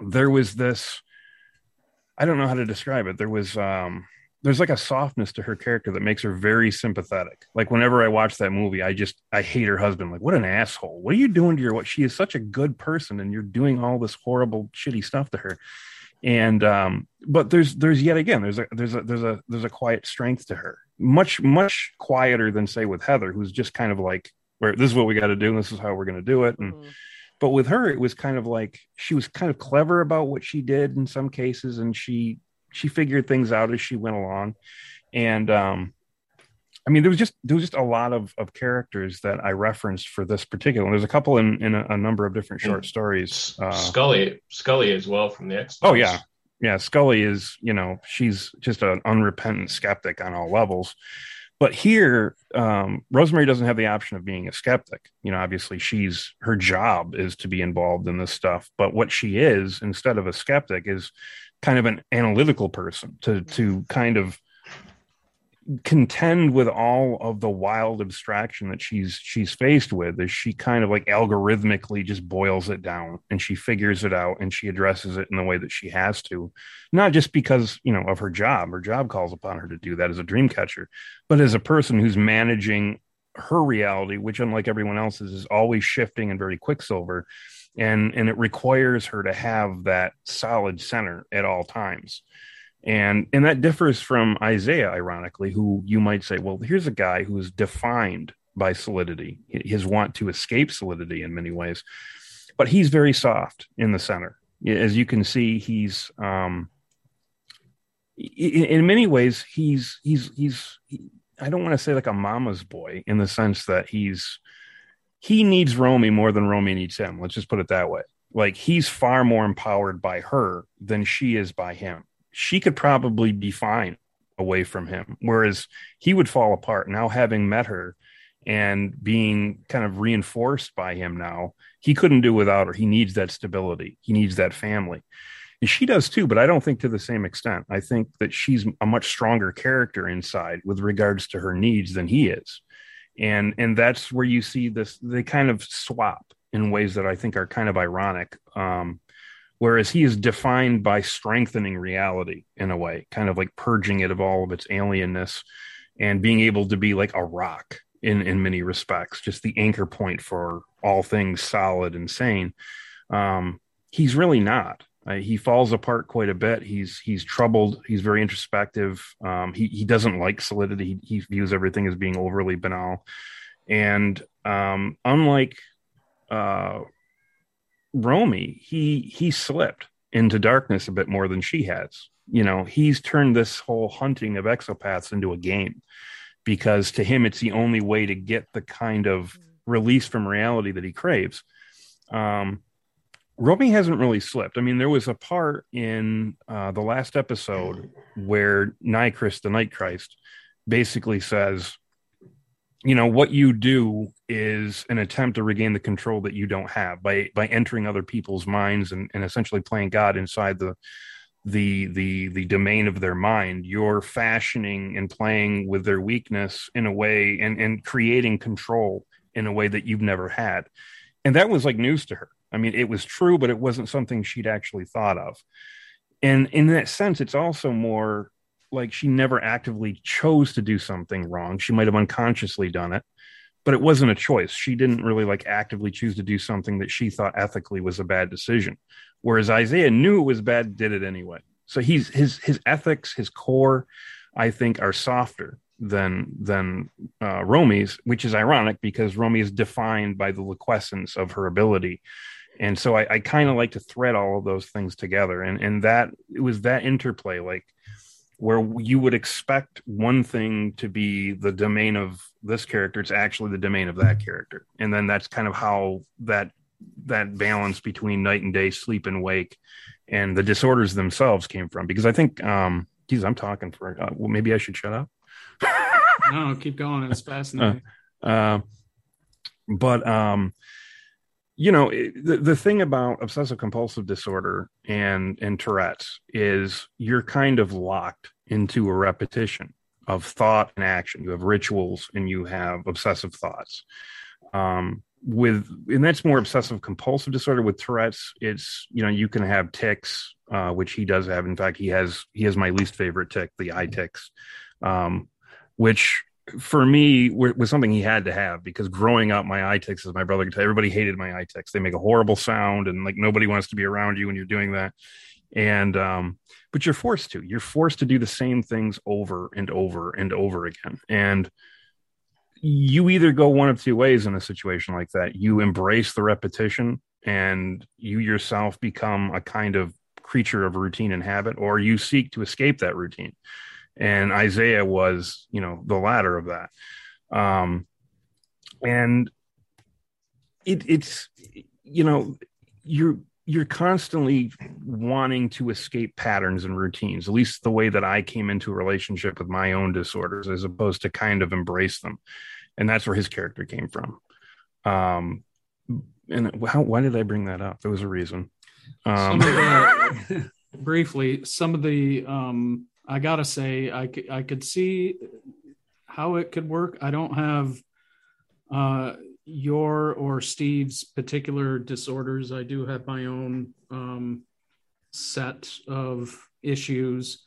there was this i don't know how to describe it. There was um there's like a softness to her character that makes her very sympathetic. Like whenever i watch that movie i just i hate her husband. Like what an asshole. What are you doing to your what she is such a good person and you're doing all this horrible shitty stuff to her and um but there's there's yet again there's a there's a there's a there's a quiet strength to her. Much much quieter than say with heather who's just kind of like where this is what we got to do and this is how we're going to do it. And mm-hmm. but with her it was kind of like she was kind of clever about what she did in some cases and she she figured things out as she went along. And um I mean, there was just there was just a lot of of characters that I referenced for this particular. One. There's a couple in in a, a number of different short stories. Uh, Scully, Scully as well from the X. Oh yeah, yeah. Scully is you know she's just an unrepentant skeptic on all levels. But here, um, Rosemary doesn't have the option of being a skeptic. You know, obviously, she's her job is to be involved in this stuff. But what she is, instead of a skeptic, is kind of an analytical person to to kind of contend with all of the wild abstraction that she's she's faced with is she kind of like algorithmically just boils it down and she figures it out and she addresses it in the way that she has to not just because you know of her job. Her job calls upon her to do that as a dream catcher but as a person who's managing her reality which unlike everyone else's is always shifting and very quicksilver and and it requires her to have that solid center at all times and and that differs from Isaiah, ironically, who you might say, well, here's a guy who is defined by solidity, his want to escape solidity in many ways, but he's very soft in the center. As you can see, he's um, in, many ways he's he's he's he, I don't want to say like a mama's boy in the sense that he's he needs Romy more than Romy needs him. Let's just put it that way. Like he's far more empowered by her than she is by him she could probably be fine away from him, whereas he would fall apart. Now, having met her and being kind of reinforced by him now, he couldn't do without her. He needs that stability, he needs that family. And she does too, but I don't think to the same extent. I think that she's a much stronger character inside with regards to her needs than he is. And and that's where you see this they kind of swap in ways that I think are kind of ironic. Um, whereas he is defined by strengthening reality in a way, kind of like purging it of all of its alienness and being able to be like a rock in in many respects, just the anchor point for all things solid and sane. Um, he's really not. Uh, he falls apart quite a bit. He's he's troubled. He's very introspective. Um, he he doesn't like solidity. He, he, views everything as being overly banal. And um, unlike uh, Romy, he he slipped into darkness a bit more than she has. You know, he's turned this whole hunting of exopaths into a game because to him it's the only way to get the kind of release from reality that he craves. Um, Romy hasn't really slipped. I mean, there was a part in uh, the last episode where Nychrist, the Night Christ, basically says, you know what you do is an attempt to regain the control that you don't have by by entering other people's minds and, and essentially playing god inside the the the the domain of their mind. You're fashioning and playing with their weakness in a way and and creating control in a way that you've never had. And that was like news to her. I mean it was true but it wasn't something she'd actually thought of. And in that sense it's also more like she never actively chose to do something wrong. She might have unconsciously done it, but it wasn't a choice. She didn't really like actively choose to do something that she thought ethically was a bad decision. Whereas Isaiah knew it was bad, did it anyway. So he's his his ethics, his core, I think, are softer than than uh, Romy's, which is ironic because Romy is defined by the liquescence of her ability. And so I, I kind of like to thread all of those things together. And and that it was that interplay, like where you would expect one thing to be the domain of this character it's actually the domain of that character. And then that's kind of how that that balance between night and day sleep and wake and the disorders themselves came from. Because i think um geez i'm talking for uh, well maybe i should shut up. <laughs> No keep going. It's fascinating. Uh, uh, but um you know the, the thing about obsessive compulsive disorder and and tourette's is you're kind of locked into a repetition of thought and action. You have rituals and you have obsessive thoughts. Um, with and that's more obsessive compulsive disorder with tourette's. It's you know you can have tics uh, which he does have. In fact he has he has my least favorite tic the eye tics. Um, which for me was something he had to have because growing up my eye tics as my brother could tell everybody hated my eye tics. They make a horrible sound and like nobody wants to be around you when you're doing that. And um but you're forced to. You're forced to do the same things over and over and over again. And you either go one of two ways in a situation like that. You embrace the repetition and you yourself become a kind of creature of routine and habit or you seek to escape that routine. And Isaiah was, you know, the latter of that. Um, and it, it's, you know, you're you're constantly wanting to escape patterns and routines. At least the way that I came into a relationship with my own disorders, as opposed to kind of embrace them, and that's where his character came from. Um, and how, why did I bring that up? There was a reason. Um, <laughs> <laughs> briefly, some of the um, I gotta say, I, I could see how it could work. I don't have uh, your or Steve's particular disorders. I do have my own um, set of issues.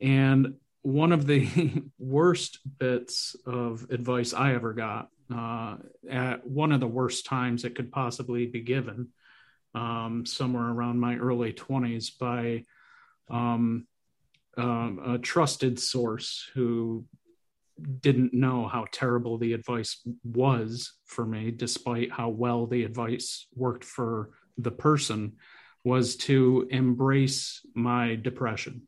And one of the <laughs> worst bits of advice I ever got uh, at one of the worst times it could possibly be given, um, somewhere around my early 20s, by um, uh, a trusted source who didn't know how terrible the advice was for me, despite how well the advice worked for the person, was to embrace my depression.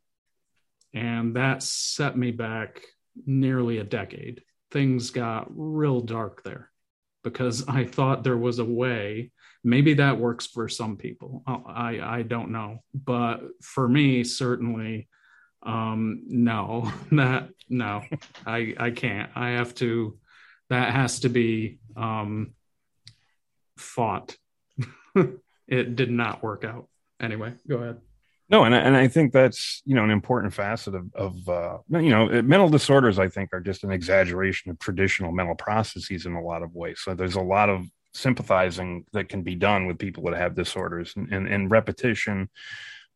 And that set me back nearly a decade. Things got real dark there because I thought there was a way. Maybe that works for some people. I, I don't know. But for me, certainly, um, no, <laughs> that, no, I, I can't. I have to, that has to be um, fought. <laughs> it did not work out. Anyway, go ahead. No, and I, and I think that's you know an important facet of of uh, you know mental disorders. I think are just an exaggeration of traditional mental processes in a lot of ways. So there's a lot of sympathizing that can be done with people that have disorders and, and, and repetition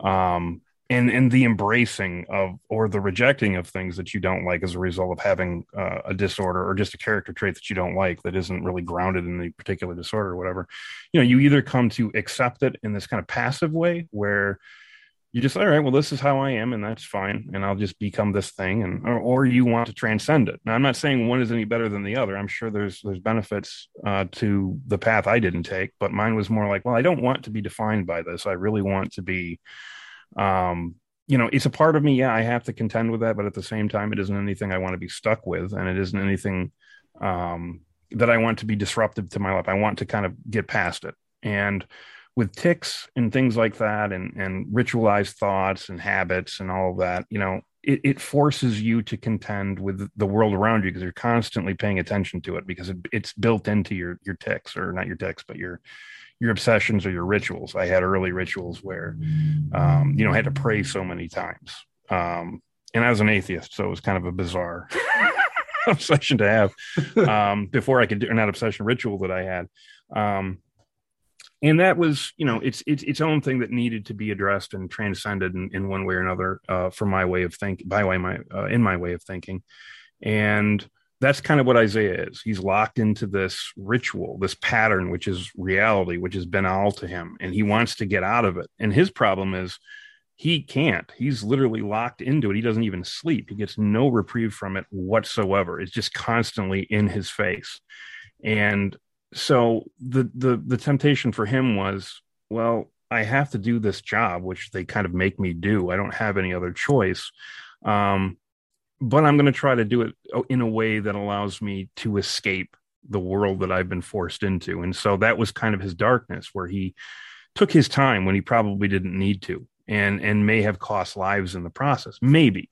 um, and and the embracing of or the rejecting of things that you don't like as a result of having uh, a disorder or just a character trait that you don't like that isn't really grounded in the particular disorder or whatever you know you either come to accept it in this kind of passive way where you just all right well this is how i am and that's fine and i'll just become this thing and or, or you want to transcend it. Now i'm not saying one is any better than the other. I'm sure there's there's benefits uh, to the path i didn't take but mine was more like well i don't want to be defined by this. I really want to be um you know it's a part of me. Yeah i have to contend with that but at the same time it isn't anything i want to be stuck with and it isn't anything um that i want to be disruptive to my life. I want to kind of get past it. And with ticks and things like that and and ritualized thoughts and habits and all of that you know it, it forces you to contend with the world around you because you're constantly paying attention to it because it, it's built into your your tics or not your tics but your your obsessions or your rituals. I had early rituals where um, you know i had to pray so many times. Um, and i was an atheist so it was kind of a bizarre <laughs> obsession to have um, before i could do not obsession ritual that i had. Um, and that was you know it's it's its own thing that needed to be addressed and transcended in, in one way or another uh, for my way of thinking by way my uh, in my way of thinking. And that's kind of what isaiah is. He's locked into this ritual this pattern which is reality which has been all to him and he wants to get out of it. And his problem is he can't. He's literally locked into it. He doesn't even sleep. He gets no reprieve from it whatsoever. It's just constantly in his face. And so the the the temptation for him was well i have to do this job which they kind of make me do. I don't have any other choice. Um, but i'm going to try to do it in a way that allows me to escape the world that i've been forced into. And so that was kind of his darkness where he took his time when he probably didn't need to and and may have cost lives in the process. Maybe.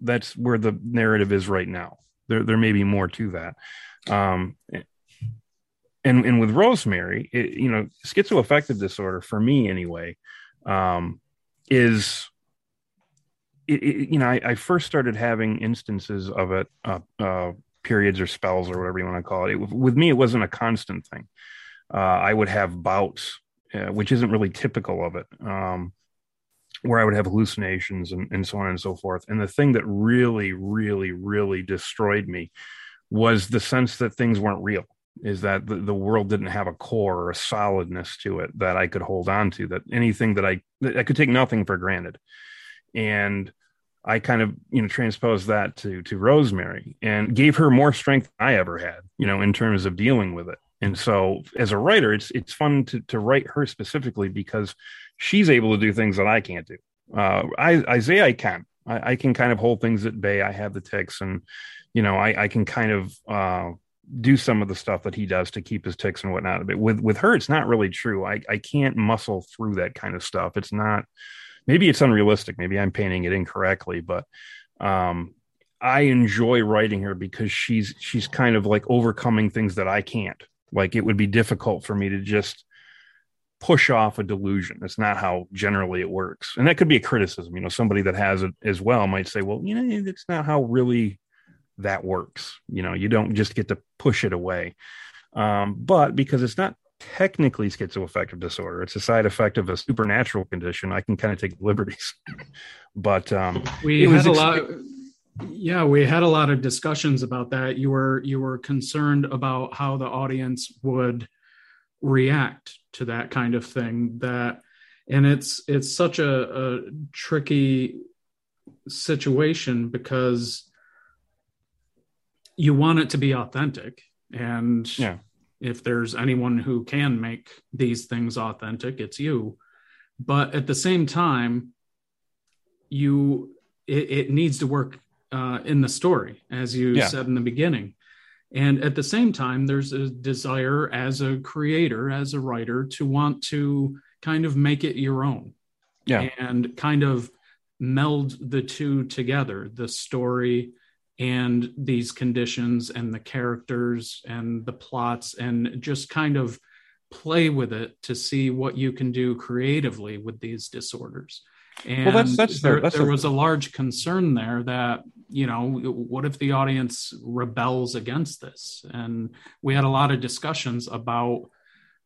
That's where the narrative is right now. There there may be more to that. Um, and and with Rosemary, it, you know, schizoaffective disorder for me anyway, um, is it, it, you know I, I, first started having instances of it, uh, uh, periods or spells or whatever you want to call it. with me, it wasn't a constant thing. Uh, I would have bouts, uh, which isn't really typical of it, um, where I would have hallucinations and, and so on and so forth. And the thing that really, really, really destroyed me was the sense that things weren't real is that the, the world didn't have a core or a solidness to it that I could hold on to, that anything that I, that I could take nothing for granted. And I kind of, you know, transposed that to, to Rosemary and gave her more strength I ever had, you know, in terms of dealing with it. And so as a writer, it's, it's fun to, to write her specifically because she's able to do things that I can't do. Uh, I, Isaiah, I can, I, I, can kind of hold things at bay. I have the ticks, and, you know, I, I can kind of, uh, do some of the stuff that he does to keep his ticks and whatnot. But with with her, it's not really true. I I can't muscle through that kind of stuff. It's not. Maybe it's unrealistic. Maybe I'm painting it incorrectly, but um, I enjoy writing her because she's she's kind of like overcoming things that I can't. Like it would be difficult for me to just push off a delusion. That's not how generally it works. And that could be a criticism. You know, somebody that has it as well might say, well, you know, it's not how really that works. You know, you don't just get to push it away. Um, but because it's not technically schizoaffective disorder, it's a side effect of a supernatural condition. I can kind of take liberties. <laughs> but um, we had a lot. Yeah, we had a lot of discussions about that. You were you were concerned about how the audience would react to that kind of thing. That and it's it's such a, a tricky situation because you want it to be authentic and yeah if there's anyone who can make these things authentic it's you. But at the same time you it, it needs to work uh, in the story as you yeah. said in the beginning. And at the same time there's a desire as a creator as a writer to want to kind of make it your own. Yeah. And kind of meld the two together the story and these conditions and the characters and the plots and just kind of play with it to see what you can do creatively with these disorders. And well, that's, that's there, that's there was a large concern there that you know what if the audience rebels against this? And we had a lot of discussions about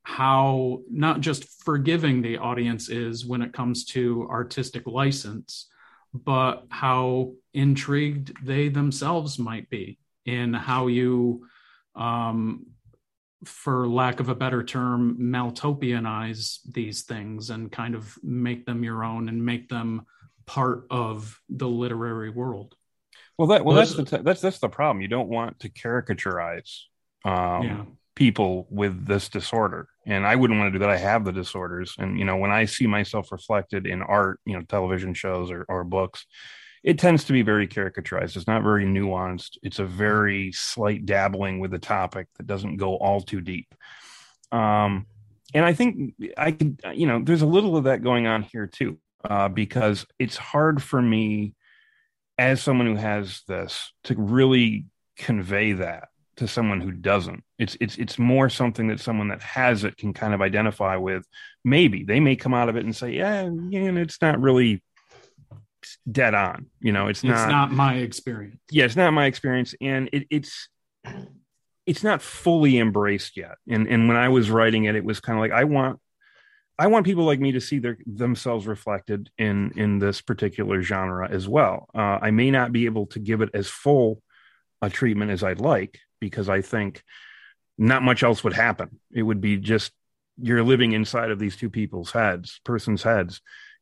how not just forgiving the audience is when it comes to artistic license, but how intrigued they themselves might be in how you, um, for lack of a better term, maeltopianize these things and kind of make them your own and make them part of the literary world. Well, that well, that's the t- that's that's the problem. You don't want to caricaturize um, yeah people with this disorder. And i wouldn't want to do that. I have the disorders. And you know when i see myself reflected in art you know television shows or, or books it tends to be very caricaturized. It's not very nuanced. It's a very slight dabbling with the topic that doesn't go all too deep. Um, and i think i could you know there's a little of that going on here too uh, because it's hard for me as someone who has this to really convey that to someone who doesn't. It's it's it's more something that someone that has it can kind of identify with. Maybe they may come out of it and say, "Yeah, yeah it's not really dead on." You know, it's, it's not not my experience. Yeah, it's not my experience, and it, it's it's not fully embraced yet. And and when I was writing it, it was kind of like I want I want people like me to see their themselves reflected in in this particular genre as well. Uh, I may not be able to give it as full a treatment as I'd like, because I think not much else would happen. It would be just you're living inside of these two people's heads, person's heads.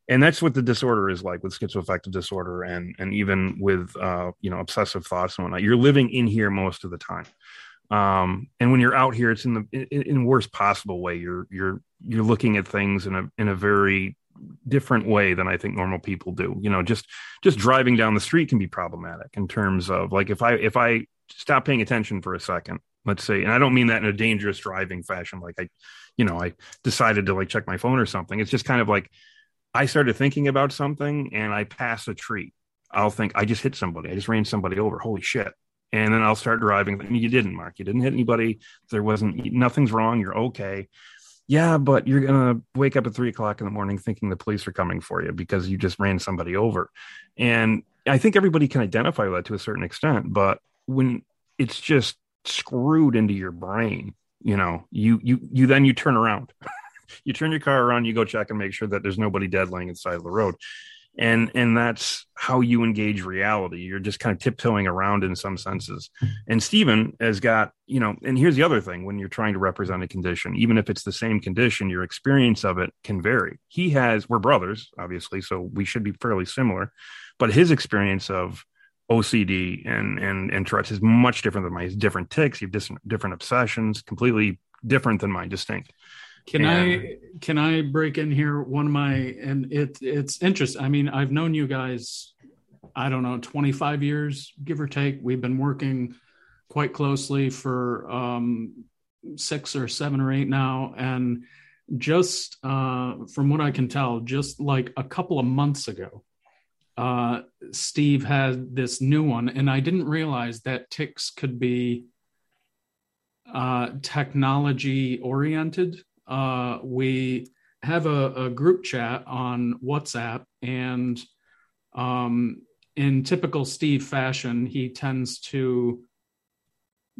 And that's what the disorder is like with schizoaffective disorder and and even with uh, you know obsessive thoughts and whatnot. You're living in here most of the time. Um, and when you're out here, it's in the in, in worst possible way. You're you're you're looking at things in a in a very different way than I think normal people do. You know, just just driving down the street can be problematic in terms of like if I if I stop paying attention for a second let's say and i don't mean that in a dangerous driving fashion like i you know i decided to like check my phone or something. It's just kind of like i started thinking about something and i pass a tree i'll think i just hit somebody. I just ran somebody over. Holy shit. And then i'll start driving. I mean, you didn't mark. You didn't hit anybody. There wasn't nothing's wrong. You're okay. Yeah but you're gonna wake up at three o'clock in the morning thinking the police are coming for you because you just ran somebody over. And i think everybody can identify that to a certain extent but when it's just screwed into your brain you know you you you then you turn around. <laughs> You turn your car around you go check and make sure that there's nobody dead laying inside of the road. And and that's how you engage reality. You're just kind of tiptoeing around in some senses. And stephen has got you know and here's the other thing when you're trying to represent a condition even if it's the same condition your experience of it can vary. He has we're brothers obviously so we should be fairly similar but his experience of OCD and and and Tourette's is much different than mine. He's different ticks. You have different different obsessions, completely different than mine, distinct. Can and, I can I break in here? One of my and it it's interesting. I mean, I've known you guys, I don't know, 25 years, give or take. We've been working quite closely for um, six or seven or eight now, and just uh, from what I can tell, just like a couple of months ago, uh, Steve had this new one, and I didn't realize that ticks could be uh, technology oriented. Uh, we have a, a, group chat on WhatsApp, and um, in typical Steve fashion, he tends to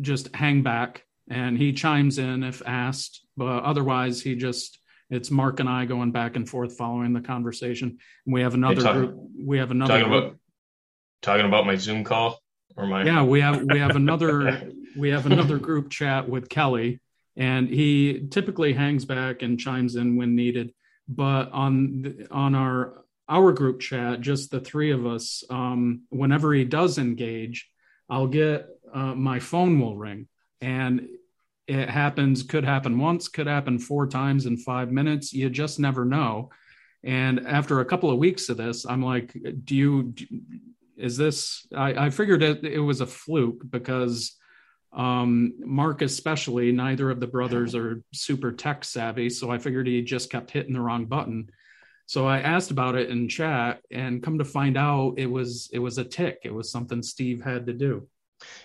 just hang back and he chimes in if asked, but otherwise he just it's Mark and I going back and forth following the conversation. And we have another talking- group. We have another talking group. about talking about my Zoom call or my yeah we have we have another <laughs> we have another group chat with kelly and he typically hangs back and chimes in when needed but on the, on our our group chat just the three of us um whenever he does engage i'll get uh, my phone will ring and it happens could happen once could happen four times in five minutes. You just never know. And after a couple of weeks of this i'm like do you is this i, I figured it, it was a fluke because um, mark especially neither of the brothers are super tech savvy. So i figured he just kept hitting the wrong button. So i asked about it in chat and come to find out it was it was a tick. It was something steve had to do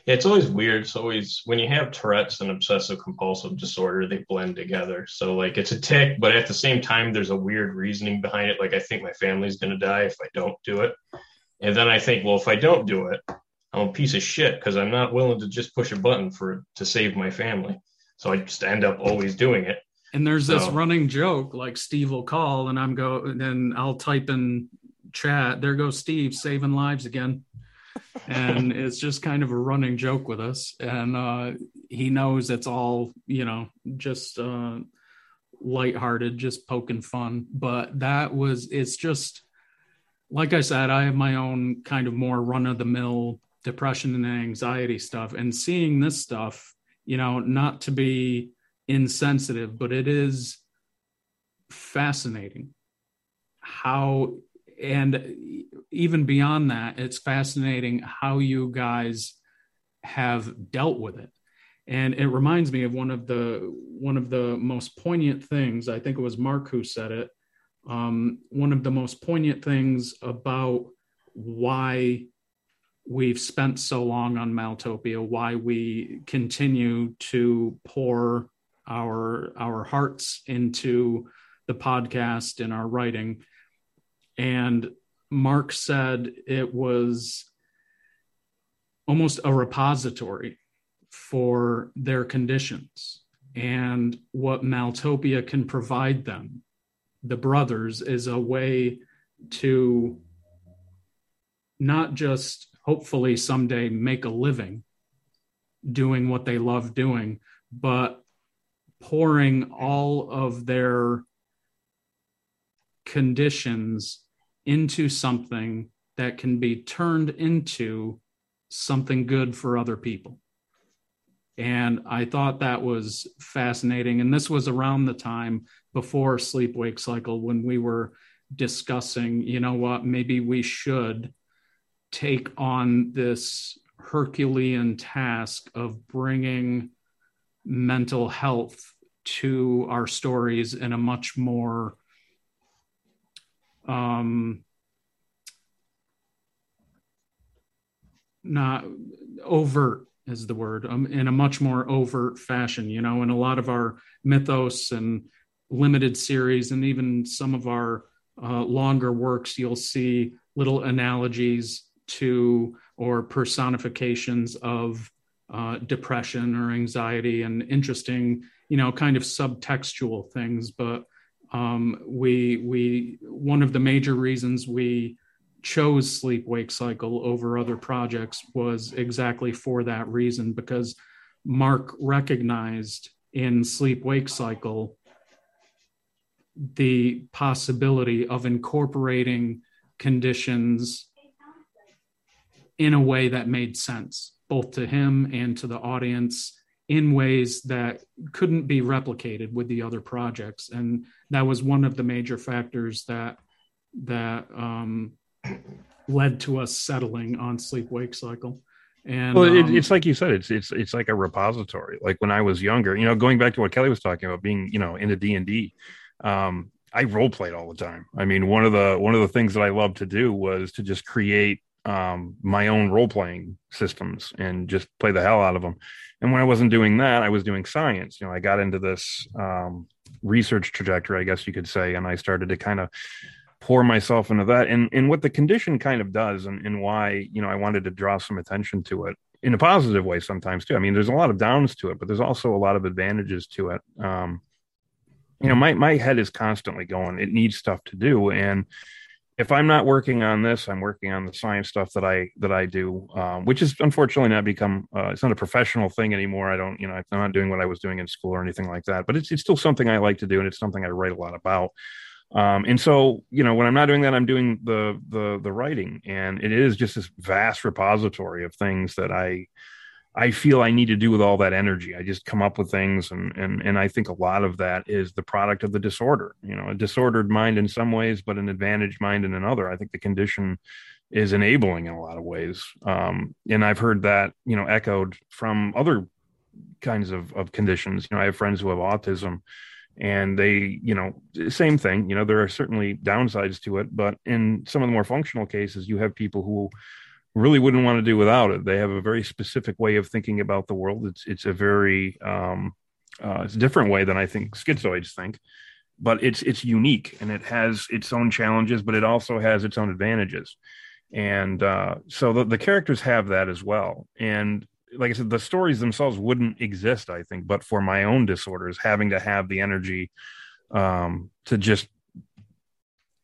Yeah, it's always weird. It's always when you have Tourette's and obsessive compulsive disorder, they blend together. So like it's a tick, but at the same time, there's a weird reasoning behind it. Like I think my family's gonna die if I don't do it. And then I think, well, if I don't do it, I'm a piece of shit because I'm not willing to just push a button for to save my family. So I just end up always doing it. and there's this running joke like steve will call and i'm go and then i'll type in chat there goes steve saving lives again and it's just kind of a running joke with us. And uh he knows it's all you know just uh lighthearted just poking fun. But that was it's just like i said i have my own kind of more run of the mill depression and anxiety stuff. And seeing this stuff you know not to be insensitive but it is fascinating how and even beyond that it's fascinating how you guys have dealt with it. And it reminds me of one of the one of the most poignant things i think it was mark who said it um, one of the most poignant things about why we've spent so long on maeltopia why we continue to pour our our hearts into the podcast and our writing and mark said it was almost a repository for their conditions and what maeltopia can provide them the brothers is a way to not just hopefully someday make a living doing what they love doing but pouring all of their conditions into something that can be turned into something good for other people. And I thought that was fascinating. And this was around the time before sleep wake cycle when we were discussing, you know what, maybe we should take on this Herculean task of bringing mental health to our stories in a much more um not overt is the word um, in a much more overt fashion you know in a lot of our mythos and limited series and even some of our uh, longer works you'll see little analogies to or personifications of uh, depression or anxiety and interesting you know kind of subtextual things but um, we we one of the major reasons we chose sleep wake cycle over other projects was exactly for that reason because mark recognized in sleep wake cycle the possibility of incorporating conditions in a way that made sense both to him and to the audience in ways that couldn't be replicated with the other projects and that was one of the major factors that that um, led to us settling on sleep wake cycle and well, it, um, it's like you said, it's it's it's like a repository. Like when I was younger, you know, going back to what Kelly was talking about, being you know into D and D, um, I role played all the time. I mean, one of the one of the things that I loved to do was to just create um, my own role playing systems and just play the hell out of them. And when I wasn't doing that, I was doing science. You know, I got into this um, research trajectory, I guess you could say, and I started to kind of pour myself into that. And and what the condition kind of does and, and why you know i wanted to draw some attention to it in a positive way sometimes too. I mean there's a lot of downs to it but there's also a lot of advantages to it. Um you know my my head is constantly going. It needs stuff to do. And if i'm not working on this i'm working on the science stuff that i that i do um, which is unfortunately not become uh, it's not a professional thing anymore. I don't you know i'm not doing what i was doing in school or anything like that but it's, it's still something i like to do and it's something i write a lot about. Um, and so you know when i'm not doing that i'm doing the the the writing and it is just this vast repository of things that i i feel i need to do with all that energy. I just come up with things and and and i think a lot of that is the product of the disorder you know a disordered mind in some ways but an advantaged mind in another. I think the condition is enabling in a lot of ways. Um, and i've heard that you know echoed from other kinds of, of conditions. You know i have friends who have autism and they you know same thing. You know there are certainly downsides to it but in some of the more functional cases you have people who really wouldn't want to do without it. They have a very specific way of thinking about the world. It's it's a very um uh, it's a different way than i think schizoids think but it's it's unique and it has its own challenges but it also has its own advantages. And uh, so the, the characters have that as well. And like I said, the stories themselves wouldn't exist, I think, but for my own disorders, having to have the energy um, to just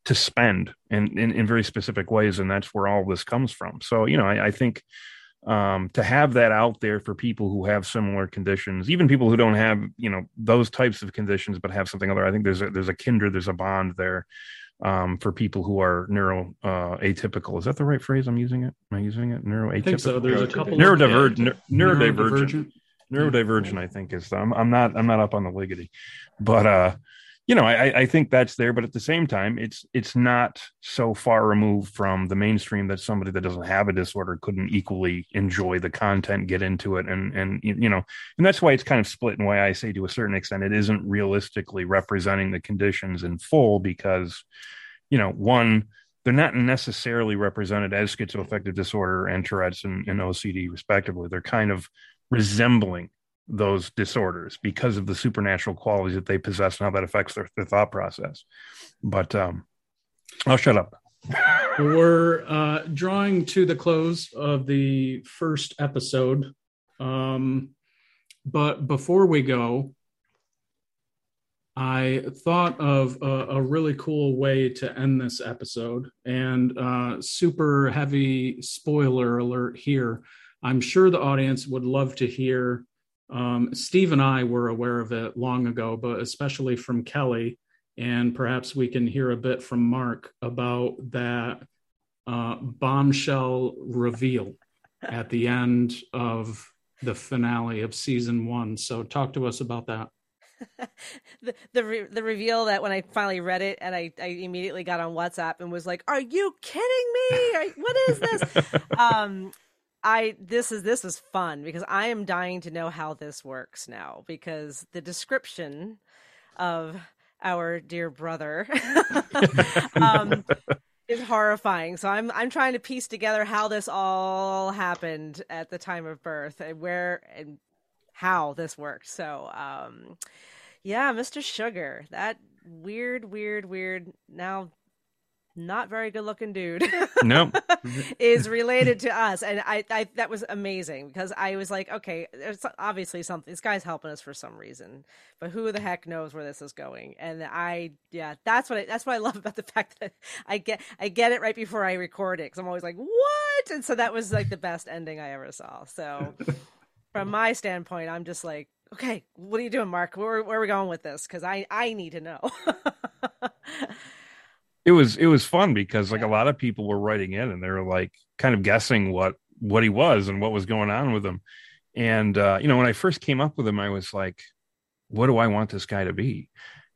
to spend in, in, in very specific ways, and that's where all this comes from. So, you know, I, I think um, to have that out there for people who have similar conditions, even people who don't have, you know, those types of conditions, but have something other, I think there's a, there's a kindred, there's a bond there um, for people who are neuro uh, atypical. Is that the right phrase? I'm using it. Am I using it? Neuro atypical. I think so. There's a couple neurodivergent. neurodivergent. neurodivergent. Neurodivergent. I think is. I'm, I'm not. I'm not up on the liggity, but uh, you know, I, I think that's there. But at the same time, it's it's not so far removed from the mainstream that somebody that doesn't have a disorder couldn't equally enjoy the content, get into it, and and you know, and that's why it's kind of split. And why I say to a certain extent, it isn't realistically representing the conditions in full because, you know, one they're not necessarily represented as schizoaffective disorder and Tourette's and, and OCD respectively. They're kind of resembling those disorders because of the supernatural qualities that they possess and how that affects their, their thought process. But um, I'll shut up. <laughs> We're uh, drawing to the close of the first episode. Um, but before we go, I thought of a, a, really cool way to end this episode. And uh, super heavy spoiler alert here. I'm sure the audience would love to hear. Um, Steve and I were aware of it long ago, but especially from Kelly. And perhaps we can hear a bit from Mark about that uh, bombshell reveal at the end of the finale of season one. So, talk to us about that. <laughs> the the, re- the reveal that when I finally read it and I, I immediately got on WhatsApp and was like, "Are you kidding me? Are, what is this?" <laughs> um, I this is this is fun because I am dying to know how this works now because the description of our dear brother <laughs> um, is horrifying. So I'm I'm trying to piece together how this all happened at the time of birth and where and how this worked. So, um, yeah, Mr. Sugar, that weird, weird, weird, now not very good looking dude. no, <laughs> is related to us, and I, I that was amazing because I was like, okay, there's obviously something. This guy's helping us for some reason, but who the heck knows where this is going? And I, yeah, that's what I, that's what I <laughs> love about the fact that I get I get it right before I record it because I'm always like, what? And so that was like the best ending I ever saw. So <laughs> from my standpoint, I'm just like, okay, what are you doing, Mark? Where, where are we going with this? Because I I need to know. It was it was fun because like a lot of people were writing in and they were like kind of guessing what what he was and what was going on with him. And uh, you know, when I first came up with him, I was like, what do I want this guy to be?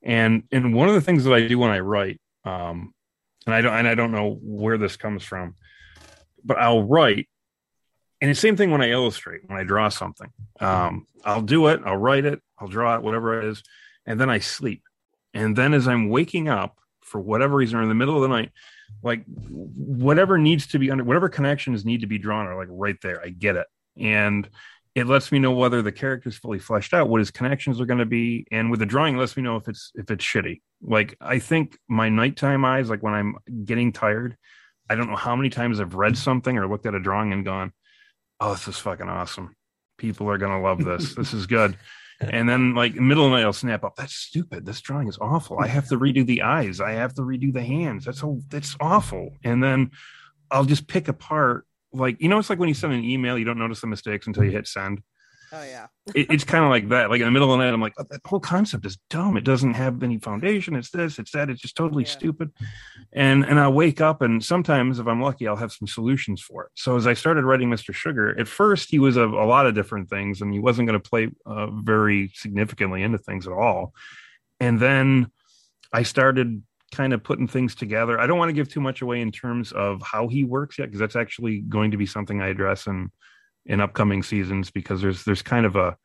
And and one of the things that I do when I write, um, and I don't and I don't know where this comes from, but I'll write and the same thing when I illustrate, when I draw something. Um, I'll do it, I'll write it, I'll draw it, whatever it is, and then I sleep. And then as I'm waking up for whatever reason or in the middle of the night, like whatever needs to be under whatever connections need to be drawn are like right there. I get it. And it lets me know whether the character is fully fleshed out, what his connections are going to be, and with the drawing, it lets me know if it's if it's shitty. Like I think my nighttime eyes, like when I'm getting tired, I don't know how many times I've read something or looked at a drawing and gone, "Oh, this is fucking awesome. People are gonna love this. this is good." <laughs> And then, like middle of the night, I'll snap up. That's stupid. This drawing is awful. I have to redo the eyes. I have to redo the hands. That's so. That's awful. And then I'll just pick apart like you know it's like when you send an email you don't notice the mistakes until you hit send oh yeah. It, it's kind of like that like in the middle of the night i'm like that whole concept is dumb. It doesn't have any foundation. It's this it's that. It's just totally yeah. stupid. And and i'll wake up and sometimes if i'm lucky i'll have some solutions for it. So as i started writing mr sugar at first he was a, a lot of different things and he wasn't going to play uh, very significantly into things at all. And then i started kind of putting things together. I don't want to give too much away in terms of how he works yet, because that's actually going to be something I address in in upcoming seasons because there's there's kind of a,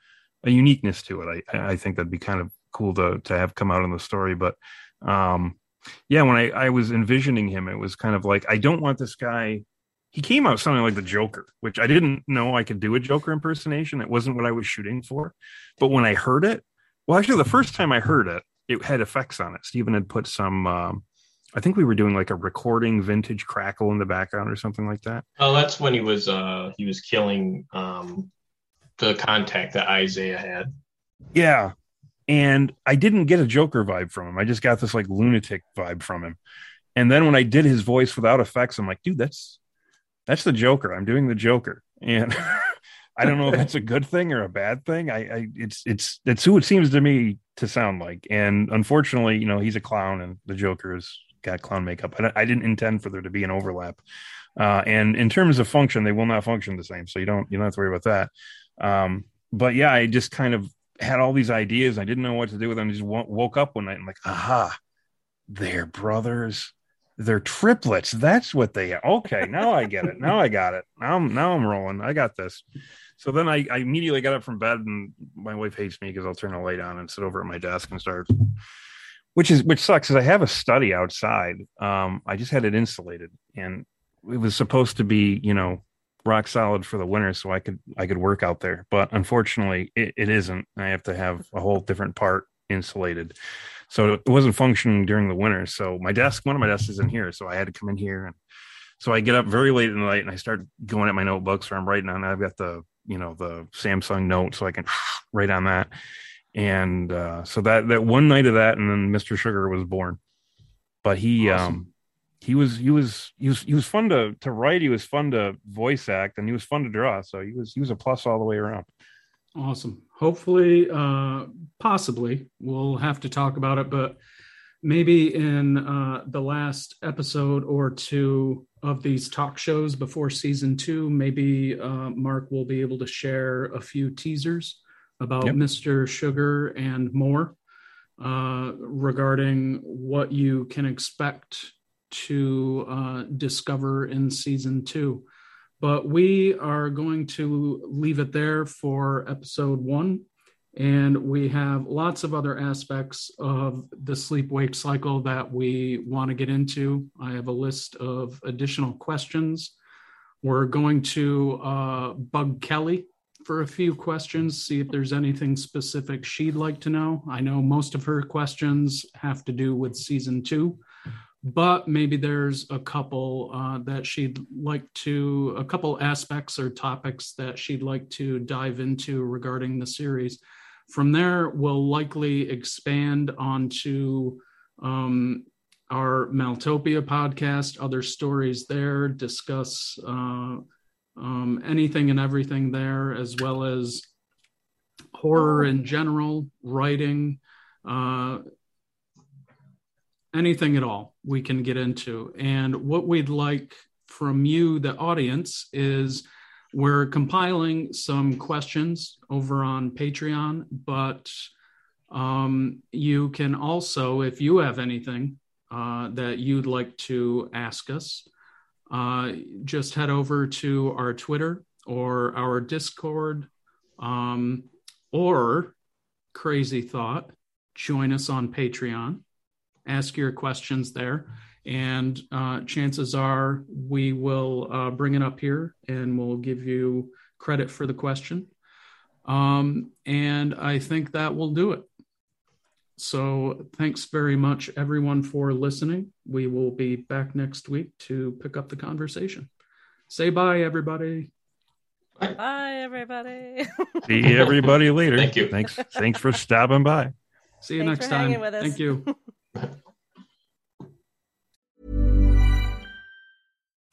a uniqueness to it. I I think that'd be kind of cool to to have come out in the story. But um yeah, when I, I was envisioning him, it was kind of like I don't want this guy he came out sounding like the Joker, which I didn't know I could do a Joker impersonation. It wasn't what I was shooting for. But when I heard it, well, actually, the first time I heard it, it had effects on it. Stephen had put some. Um, I think we were doing like a recording vintage crackle in the background or something like that. Oh, that's when he was uh he was killing um the contact that Isaiah had. Yeah. And I didn't get a Joker vibe from him. I just got this like lunatic vibe from him. And then when I did his voice without effects, I'm like, dude, that's that's the Joker. I'm doing the Joker. And <laughs> I don't know if that's a good thing or a bad thing. I, I it's it's it's who it seems to me to sound like. And unfortunately, you know, he's a clown and the Joker has got clown makeup. I, I didn't intend for there to be an overlap. Uh, and in terms of function, they will not function the same. So you don't you don't have to worry about that. Um, but yeah, I just kind of had all these ideas. I didn't know what to do with them. I just w- woke up one night and like, aha, they're brothers. They're triplets. That's what they are. Okay, now I get it. Now I got it. Now I'm now I'm rolling. I got this. So then I, I immediately got up from bed, and my wife hates me because I'll turn the light on and sit over at my desk and start. Which is which sucks because I have a study outside. Um, I just had it insulated, and it was supposed to be, you know, rock solid for the winter, so I could I could work out there. But unfortunately, it, it isn't. I have to have a whole different part insulated, so it wasn't functioning during the winter. So my desk, one of my desks is in here, so I had to come in here and so I get up very late in the night and I start going at my notebooks where I'm writing on. I've got the you know the Samsung Note, so I can <sniffs> write on that. And uh, so that that one night of that, and then Mr. Sugar was born. But he awesome. um he was he was he was he was fun to to write. He was fun to voice act, and he was fun to draw. So he was he was a plus all the way around. Awesome. Hopefully, uh, possibly we'll have to talk about it, but maybe in uh, the last episode or two of these talk shows before season two, maybe uh, Mark will be able to share a few teasers about yep. Mr. Sugar and more uh, regarding what you can expect to uh, discover in season two. But we are going to leave it there for episode one. And we have lots of other aspects of the sleep wake cycle that we want to get into. I have a list of additional questions. We're going to uh, bug Kelly for a few questions, see if there's anything specific she'd like to know. I know most of her questions have to do with season two, but maybe there's a couple uh, that she'd like to, a couple aspects or topics that she'd like to dive into regarding the series. From there, we'll likely expand onto um, our Maeltopia podcast, other stories there, discuss uh, um, anything and everything there, as well as horror in general, writing, uh, anything at all we can get into. And what we'd like from you, the audience, is we're compiling some questions over on Patreon, but um, you can also, if you have anything uh, that you'd like to ask us, uh, just head over to our Twitter or our Discord um, or Crazy Thought. Join us on Patreon. Ask your questions there and uh, chances are we will uh, bring it up here and we'll give you credit for the question. Um, and I think that will do it. So thanks very much, everyone, for listening. We will be back next week to pick up the conversation. Say bye, everybody. Bye, everybody. <laughs> See everybody later. Thank you. Thanks. Thanks for stopping by. See you Thanks next for time. with us. Thank you. <laughs>